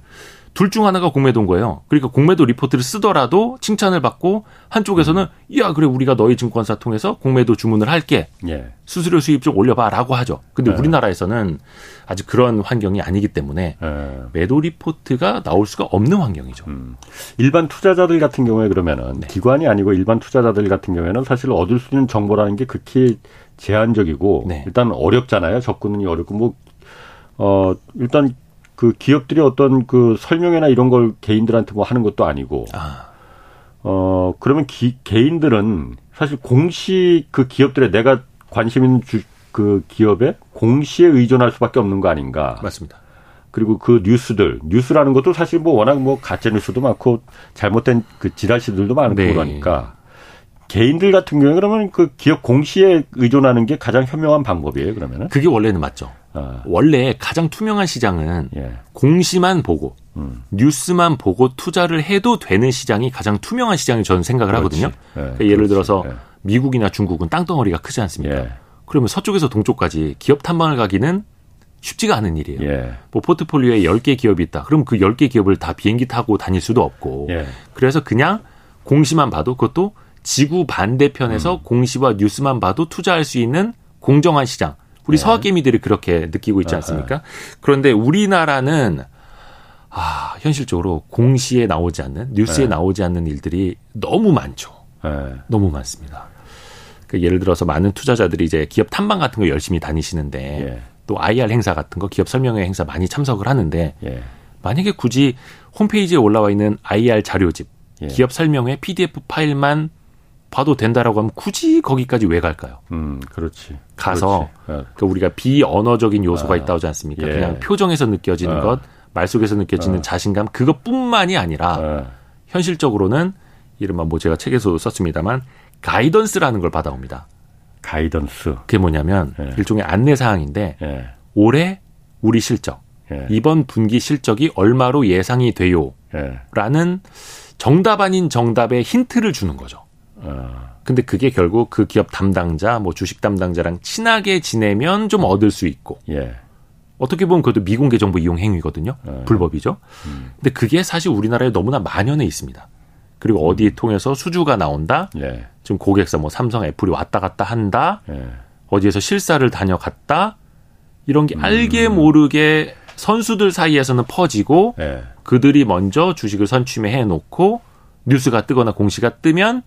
둘 중 하나가 공매도인 거예요. 그러니까 공매도 리포트를 쓰더라도 칭찬을 받고 한쪽에서는 음. 야 그래 우리가 너희 증권사 통해서 공매도 주문을 할게. 예. 수수료 수입 좀 올려봐라고 하죠. 근데 예. 우리나라에서는 아직 그런 환경이 아니기 때문에 예. 매도 리포트가 나올 수가 없는 환경이죠. 음. 일반 투자자들 같은 경우에 그러면은 네. 기관이 아니고 일반 투자자들 같은 경우에는 사실 얻을 수 있는 정보라는 게 극히 제한적이고 네. 일단 어렵잖아요. 접근이 어렵고 뭐 어, 일단 그 기업들이 어떤 그 설명회나 이런 걸 개인들한테 뭐 하는 것도 아니고 아. 어 그러면 기, 개인들은 사실 공시 그 기업들의 내가 관심 있는 주, 그 기업에 공시에 의존할 수밖에 없는 거 아닌가? 맞습니다. 그리고 그 뉴스들 뉴스라는 것도 사실 뭐 워낙 뭐 가짜 뉴스도 많고 잘못된 그 지라시들도 많고 네. 그러니까 개인들 같은 경우에 그러면 그 기업 공시에 의존하는 게 가장 현명한 방법이에요 그러면은 그게 원래는 맞죠. 어. 원래 가장 투명한 시장은 예. 공시만 보고 음. 뉴스만 보고 투자를 해도 되는 시장이 가장 투명한 시장이 저는 생각을 그렇지. 하거든요. 예. 그러니까 예를 들어서 예. 미국이나 중국은 땅덩어리가 크지 않습니까? 예. 그러면 서쪽에서 동쪽까지 기업 탐방을 가기는 쉽지가 않은 일이에요. 예. 뭐 포트폴리오에 10개 기업이 있다. 그럼 그 10개 기업을 다 비행기 타고 다닐 수도 없고. 예. 그래서 그냥 공시만 봐도 그것도 지구 반대편에서 음. 공시와 뉴스만 봐도 투자할 수 있는 공정한 시장. 우리 예. 서학 개미들이 그렇게 느끼고 있지 않습니까? 그런데 우리나라는 아, 현실적으로 공시에 나오지 않는 뉴스에 네. 나오지 않는 일들이 너무 많죠. 네. 너무 많습니다. 그 예를 들어서 많은 투자자들이 이제 기업 탐방 같은 거 열심히 다니시는데 예. 또 IR 행사 같은 거 기업 설명회 행사 많이 참석을 하는데 예. 만약에 굳이 홈페이지에 올라와 있는 IR 자료집 예. 기업 설명회 PDF 파일만 봐도 된다라고 하면 굳이 거기까지 왜 갈까요? 음, 그렇지. 가서 그렇지. 그 우리가 비언어적인 요소가 아, 있다고 하지 않습니까? 예. 그냥 표정에서 느껴지는 아. 것, 말 속에서 느껴지는 아. 자신감 그것뿐만이 아니라 아. 현실적으로는 이른바 뭐 제가 책에서 썼습니다만 가이던스라는 걸 받아옵니다. 가이던스. 그게 뭐냐면 예. 일종의 안내 사항인데 예. 올해 우리 실적, 예. 이번 분기 실적이 얼마로 예상이 돼요?라는 정답 아닌 정답의 힌트를 주는 거죠. 아. 근데 그게 결국 그 기업 담당자, 뭐 주식 담당자랑 친하게 지내면 좀 얻을 수 있고. 예. 어떻게 보면 그것도 미공개 정보 이용 행위거든요. 예. 불법이죠. 음. 근데 그게 사실 우리나라에 너무나 만연해 있습니다. 그리고 어디 음. 통해서 수주가 나온다. 예. 지금 고객사 뭐 삼성, 애플이 왔다 갔다 한다. 예. 어디에서 실사를 다녀갔다. 이런 게 음. 알게 모르게 선수들 사이에서는 퍼지고 예. 그들이 먼저 주식을 선취해 놓고 뉴스가 뜨거나 공시가 뜨면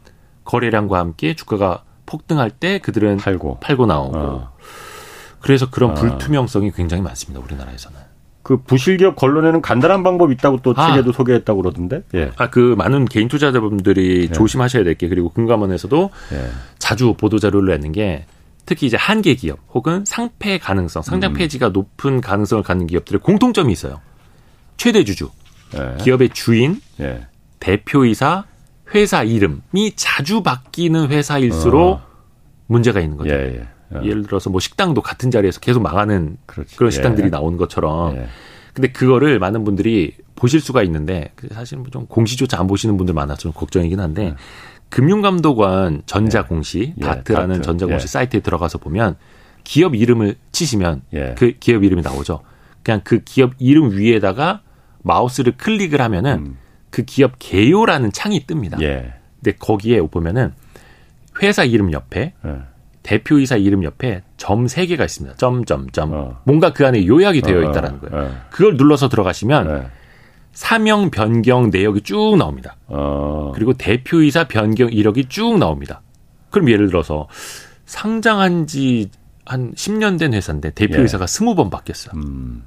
거래량과 함께 주가가 폭등할 때 그들은 팔고 팔고 나오고 어. 그래서 그런 아. 불투명성이 굉장히 많습니다 우리나라에서는. 그 부실기업 걸러내는 간단한 방법 있다고 또 아. 책에도 소개했다고 그러던데. 예. 아, 그 많은 개인 투자자분들이 예. 조심하셔야 될 게 그리고 금감원에서도 예. 자주 보도 자료를 내는 게 특히 이제 한계 기업 혹은 상폐 가능성, 상장 음. 폐지가 음. 높은 가능성을 갖는 기업들의 공통점이 있어요. 최대 주주, 예. 기업의 주인, 예. 대표이사, 회사 이름이 자주 바뀌는 회사일수록 어. 문제가 있는 거죠. 예, 예. 어. 예를 들어서 뭐 식당도 같은 자리에서 계속 망하는 그렇지. 그런 식당들이 예. 나오는 것처럼. 예. 근데 그거를 많은 분들이 보실 수가 있는데 사실 좀 공시조차 안 보시는 분들 많아서 좀 걱정이긴 한데 예. 금융감독원 전자공시 예. 다트라는 다트. 전자공시 예. 사이트에 들어가서 보면 기업 이름을 치시면 그 기업 이름이 나오죠. 그냥 그 기업 이름 위에다가 마우스를 클릭을 하면은 음. 그 기업 개요라는 창이 뜹니다. 예. 근데 거기에 보면은 회사 이름 옆에 예. 대표이사 이름 옆에 점 세 개가 있습니다. 점, 점, 점. 어. 뭔가 그 안에 요약이 되어 어, 어. 있다라는 거예요. 어. 그걸 눌러서 들어가시면 네. 사명 변경 내역이 쭉 나옵니다. 어. 그리고 대표이사 변경 이력이 쭉 나옵니다. 그럼 예를 들어서 상장한 지 한 10년 된 회사인데 대표이사가 예. 20번 바뀌었어. 음.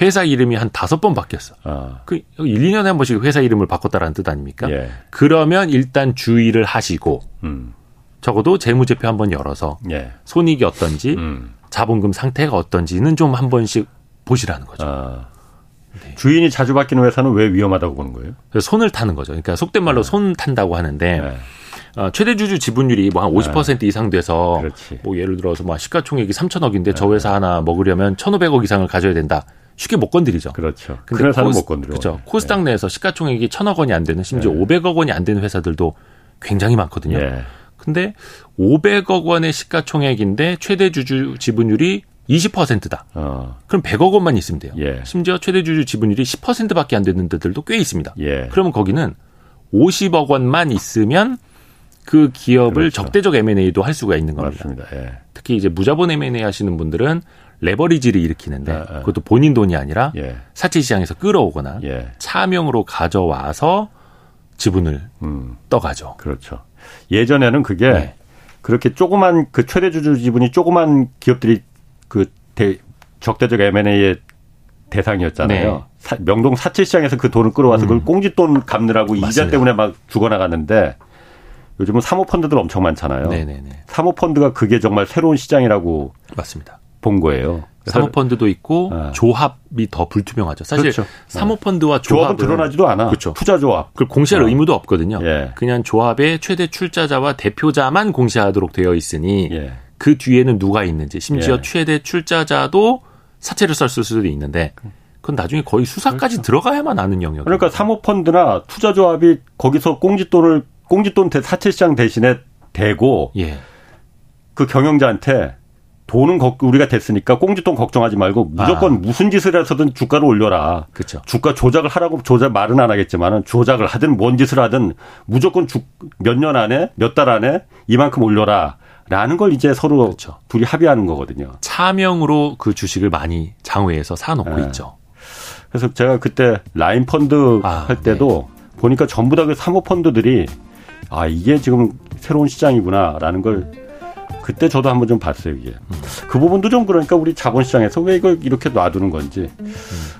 회사 이름이 한 다섯 번 바뀌었어. 아. 그 1, 2년에 한 번씩 회사 이름을 바꿨다라는 뜻 아닙니까? 예. 그러면 일단 주의를 하시고 음. 적어도 재무제표 한 번 열어서 예. 손익이 어떤지 음. 자본금 상태가 어떤지는 좀 한 번씩 보시라는 거죠. 아. 네. 주인이 자주 바뀌는 회사는 왜 위험하다고 보는 거예요? 손을 타는 거죠. 그러니까 속된 말로 네. 손 탄다고 하는데 네. 어, 최대 주주 지분율이 뭐 한 50% 네. 이상 돼서 그렇지. 뭐 예를 들어서 뭐 시가총액이 3천억인데 저 네. 회사 하나 먹으려면 1,500억 이상을 가져야 된다. 쉽게 못 건드리죠. 그렇죠. 근데 회사는 못 건드려. 그렇죠. 코스닥 네. 내에서 시가총액이 1,000억 원이 안 되는 심지어 네. 500억 원이 안 되는 회사들도 굉장히 많거든요. 네. 근데 500억 원의 시가총액인데 최대 주주 지분율이 20%다. 어. 그럼 100억 원만 있으면 돼요. 예. 심지어 최대 주주 지분율이 10%밖에 안 되는 데들도 꽤 있습니다. 예. 그러면 거기는 50억 원만 있으면 그 기업을 그렇죠. 적대적 M&A도 할 수가 있는 겁니다. 맞습니다. 예. 특히 이제 무자본 M&A 하시는 분들은 레버리지를 일으키는데 예, 예. 그것도 본인 돈이 아니라 예. 사채 시장에서 끌어오거나 예. 차명으로 가져와서 지분을 음. 떠가죠. 그렇죠. 예전에는 그게 네. 그렇게 조그만 그 최대 주주 지분이 조그만 기업들이 그 대, 적대적 M&A의 대상이었잖아요. 네. 사, 명동 사채 시장에서 그 돈을 끌어와서 음. 그걸 꽁지돈 갚느라고 맞습니다. 이자 때문에 막 죽어나가는데 요즘은 사모펀드들 엄청 많잖아요. 네네네. 사모펀드가 그게 정말 새로운 시장이라고 맞습니다. 본 거예요. 사모펀드도 있고 아. 조합이 더 불투명하죠. 사실 그렇죠. 사모펀드와 조합은 드러나지도 않아. 그렇죠. 투자 조합. 그 공시할 어. 의무도 없거든요. 예. 그냥 조합의 최대 출자자와 대표자만 공시하도록 되어 있으니 예. 그 뒤에는 누가 있는지 심지어 예. 최대 출자자도 사채를 썼을 수도 있는데 그건 나중에 거의 수사까지 그렇죠. 들어가야만 아는 영역. 그러니까 사모펀드나 투자 조합이 거기서 꽁짓돈을 꽁짓돈 사채 시장 대신에 대고 예. 그 경영자한테 돈은 우리가 됐으니까 꽁지돈 걱정하지 말고 무조건 아. 무슨 짓을 해서든 주가를 올려라. 그렇죠. 주가 조작을 하라고 조작 말은 안 하겠지만은 조작을 하든 뭔 짓을 하든 무조건 몇 년 안에 몇 달 안에 이만큼 올려라. 라는 걸 이제 서로 그렇죠. 둘이 합의하는 거거든요. 차명으로 그 주식을 많이 장외에서 사놓고 네. 있죠. 그래서 제가 그때 라인 펀드 아, 할 때도 네. 보니까 전부 다 그 사모 펀드들이 아 이게 지금 새로운 시장이구나라는 걸 그때 저도 한번 좀 봤어요 이게 음. 그 부분도 좀 그러니까 우리 자본시장에서 왜 이걸 이렇게 놔두는 건지 음.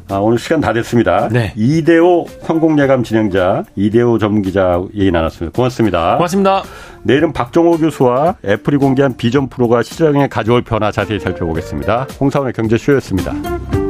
아, 오늘 시간 다 됐습니다. 네. 이대호 황공예감 진행자 이대호 전문기자 얘기 나눴습니다. 고맙습니다. 고맙습니다. 내일은 박정호 교수와 애플이 공개한 비전 프로가 시장에 가져올 변화 자세히 살펴보겠습니다. 홍사원의 경제쇼였습니다.